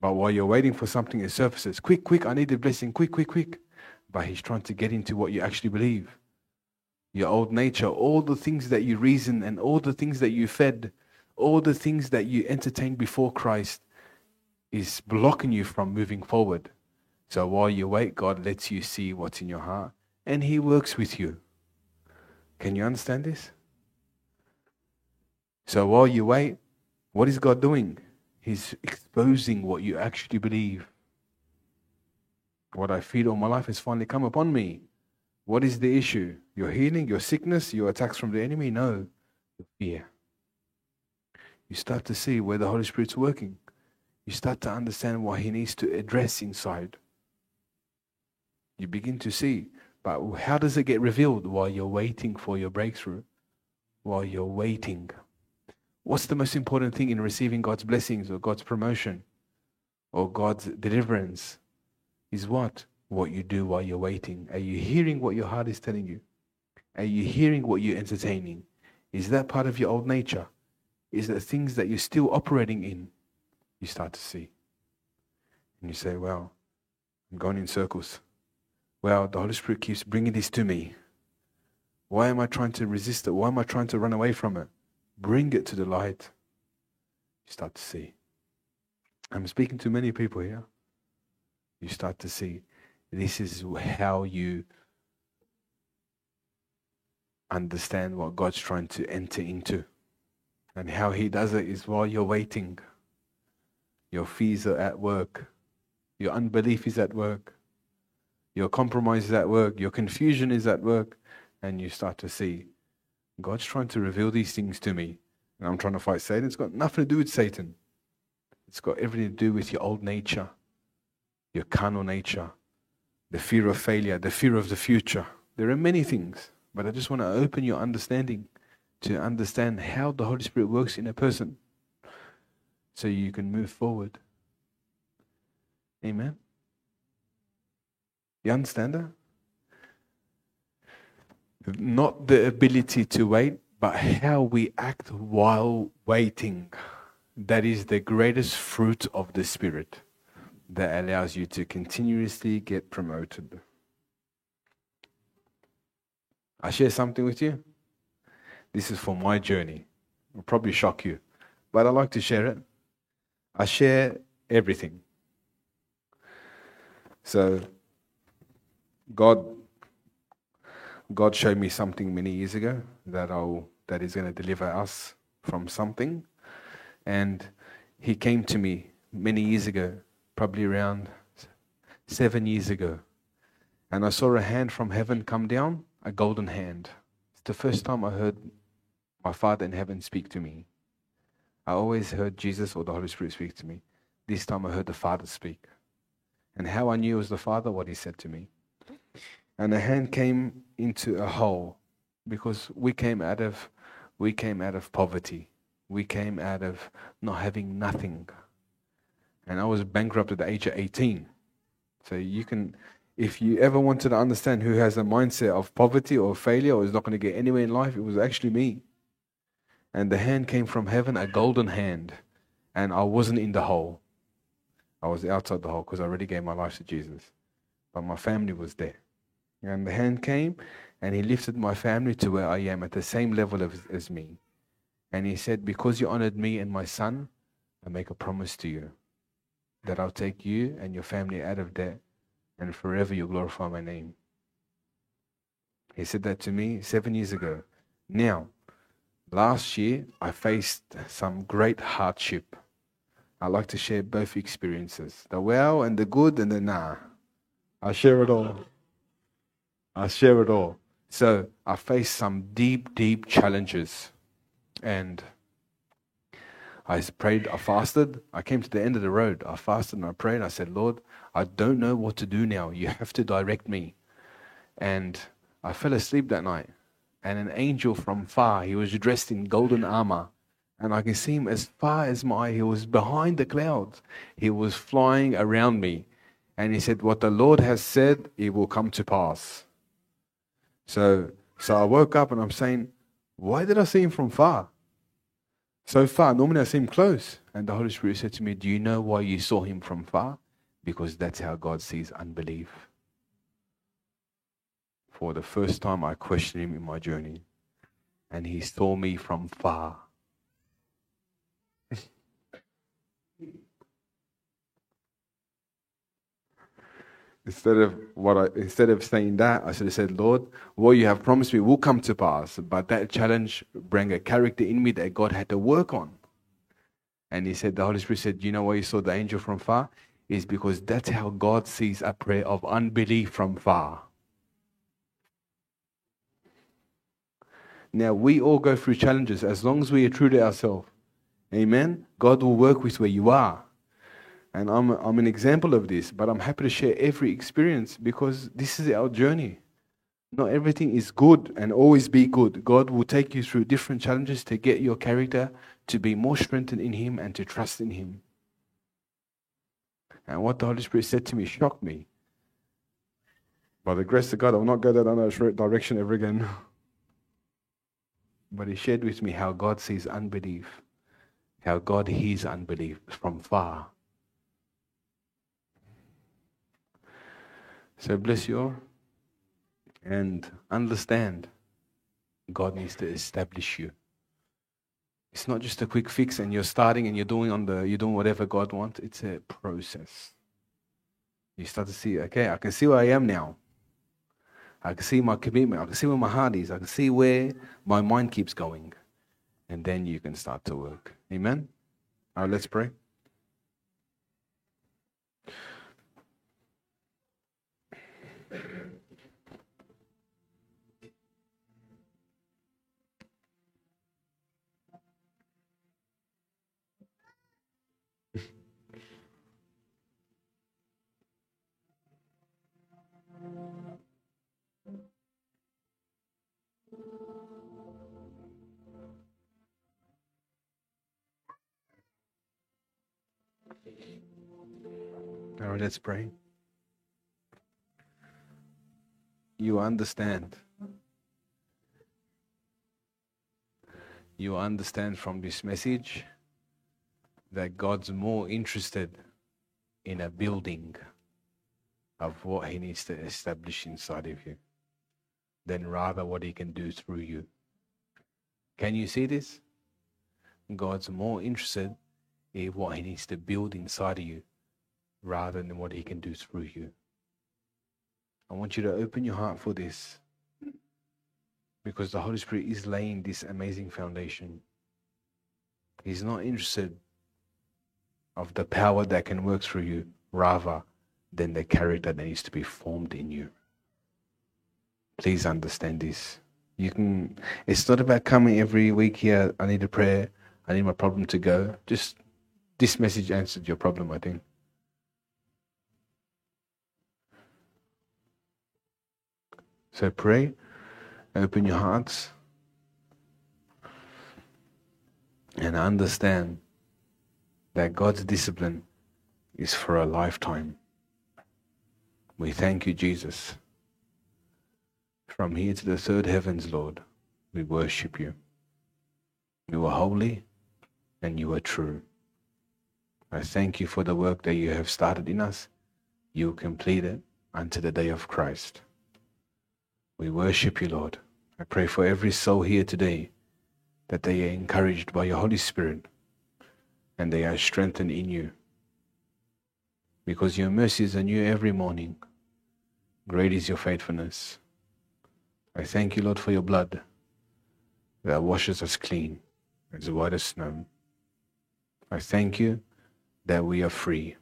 Speaker 1: But while you're waiting for something, it surfaces. Quick, quick, I need the blessing. Quick, quick, quick. But He's trying to get into what you actually believe. Your old nature, all the things that you reason and all the things that you fed, all the things that you entertained before Christ is blocking you from moving forward. So while you wait, God lets you see what's in your heart and He works with you. Can you understand this? So while you wait, what is God doing? He's exposing what you actually believe. What I feed all my life has finally come upon me. What is the issue? Your healing, your sickness, your attacks from the enemy? No, your fear. You start to see where the Holy Spirit's working. You start to understand what He needs to address inside. You begin to see. But how does it get revealed while you're waiting for your breakthrough? While you're waiting. What's the most important thing in receiving God's blessings or God's promotion or God's deliverance? Is what? What you do while you're waiting. Are you hearing what your heart is telling you? Are you hearing what you're entertaining? Is that part of your old nature? Is that things that you're still operating in? You start to see. And you say, well, I'm going in circles. Well, the Holy Spirit keeps bringing this to me. Why am I trying to resist it? Why am I trying to run away from it? Bring it to the light. You start to see. I'm speaking to many people here. You start to see this is how you understand what God's trying to enter into. And how He does it is while you're waiting. Your fears are at work. Your unbelief is at work. Your compromise is at work. Your confusion is at work. And you start to see God's trying to reveal these things to me. And I'm trying to fight Satan. It's got nothing to do with Satan, it's got everything to do with your old nature, your carnal nature, the fear of failure, the fear of the future. There are many things, but I just want to open your understanding to understand how the Holy Spirit works in a person so you can move forward. Amen. You understand that? Not the ability to wait, but how we act while waiting. That is the greatest fruit of the Spirit that allows you to continuously get promoted. I share something with you. This is for my journey. It'll probably shock you, but I like to share it. I share everything. So, God, God showed me something many years ago that I'll, that is going to deliver us from something, and He came to me many years ago, probably around seven years ago, and I saw a hand from heaven come down, a golden hand. It's the first time I heard my Father in heaven speak to me. I always heard Jesus or the Holy Spirit speak to me. This time I heard the Father speak. And how I knew it was the Father, what He said to me. And a hand came into a hole because we came out of we came out of poverty. We came out of not having nothing. And I was bankrupt at the age of 18. So you can if you ever wanted to understand who has a mindset of poverty or failure or is not going to get anywhere in life, it was actually me. And the hand came from heaven, a golden hand. And I wasn't in the hole. I was outside the hole because I already gave my life to Jesus. But my family was there. And the hand came and he lifted my family to where I am at the same level as, as me. And he said, Because you honored me and my son, I make a promise to you that I'll take you and your family out of debt and forever you'll glorify my name. He said that to me seven years ago. Now, last year I faced some great hardship. I like to share both experiences the well and the good and the nah. I share it all. I share it all. So I faced some deep, deep challenges. And I prayed, I fasted. I came to the end of the road. I fasted and I prayed. I said, Lord, I don't know what to do now. You have to direct me. And I fell asleep that night. And an angel from far, he was dressed in golden armor. And I can see him as far as my eye. He was behind the clouds. He was flying around me. And he said, What the Lord has said, it will come to pass. So, so I woke up and I'm saying, Why did I see him from far? So far, normally I see him close. And the Holy Spirit said to me, Do you know why you saw him from far? Because that's how God sees unbelief. For the first time, I questioned him in my journey, and he saw me from far. Instead of what I, instead of saying that, I should have said, Lord, what you have promised me will come to pass. But that challenge bring a character in me that God had to work on. And he said, the Holy Spirit said, you know why you saw the angel from far? Is because that's how God sees a prayer of unbelief from far. Now we all go through challenges as long as we are true to ourselves. Amen. God will work with where you are. And I'm, I'm an example of this, but I'm happy to share every experience because this is our journey. Not everything is good and always be good. God will take you through different challenges to get your character to be more strengthened in Him and to trust in Him. And what the Holy Spirit said to me shocked me. By the grace of God, I will not go that direction ever again. *laughs* But He shared with me how God sees unbelief, how God hears unbelief from far So bless you all and understand God needs to establish you. It's not just a quick fix and you're starting and you're doing on the you're doing whatever God wants. It's a process. You start to see, okay, I can see where I am now. I can see my commitment. I can see where my heart is. I can see where my mind keeps going. And then you can start to work. Amen? All right, let's pray. Right, let's pray. You understand. You understand from this message that God's more interested in a building of what He needs to establish inside of you than rather what He can do through you. Can you see this? God's more interested in what He needs to build inside of you rather than what He can do through you. I want you to open your heart for this because the Holy Spirit is laying this amazing foundation. He's not interested of the power that can work through you, rather than the character that needs to be formed in you. Please understand this. You can it's not about coming every week here, I need a prayer, I need my problem to go. Just this message answered your problem, I think. So pray, open your hearts, and understand that God's discipline is for a lifetime. We thank you, Jesus. From here to the third heavens, Lord, we worship you. You are holy and you are true. I thank you for the work that you have started in us. You complete it unto the day of Christ. We worship you, Lord. I pray for every soul here today that they are encouraged by your Holy Spirit and they are strengthened in you. Because your mercies are new every morning. Great is your faithfulness. I thank you, Lord, for your blood that washes us clean as white as snow. I thank you that we are free.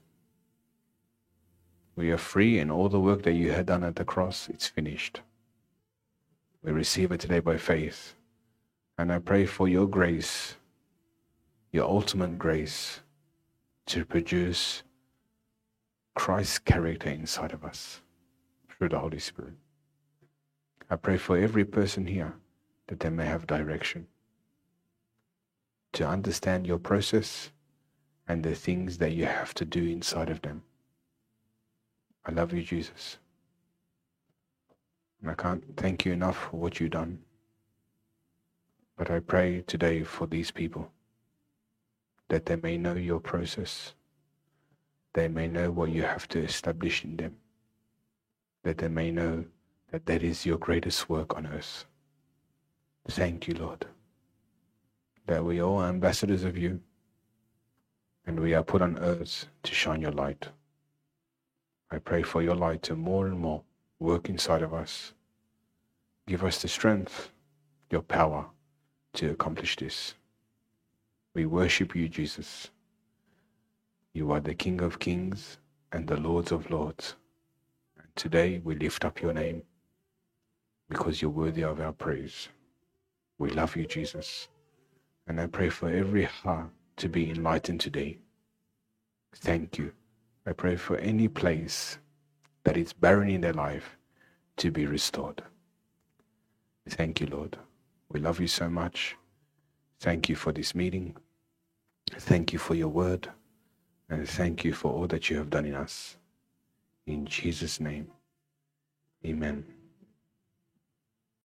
Speaker 1: We are free, and all the work that you had done at the cross, it's finished. We receive it today by faith. And I pray for your grace, your ultimate grace, to produce Christ's character inside of us through the Holy Spirit. I pray for every person here that they may have direction to understand your process and the things that you have to do inside of them. I love you, Jesus. I can't thank you enough for what you've done. But I pray today for these people that they may know your process. They may know what you have to establish in them. That they may know that that is your greatest work on earth. Thank you, Lord, that we all are ambassadors of you and we are put on earth to shine your light. I pray for your light to more and more work inside of us. Give us the strength, your power to accomplish this. We worship you, Jesus. You are the King of kings and the Lords of lords. And today we lift up your name because you're worthy of our praise. We love you, Jesus. And I pray for every heart to be enlightened today. Thank you. I pray for any place that is barren in their life to be restored. Thank you, Lord. We love you so much. Thank you for this meeting. Thank you for your word. And thank you for all that you have done in us. In Jesus' name, amen.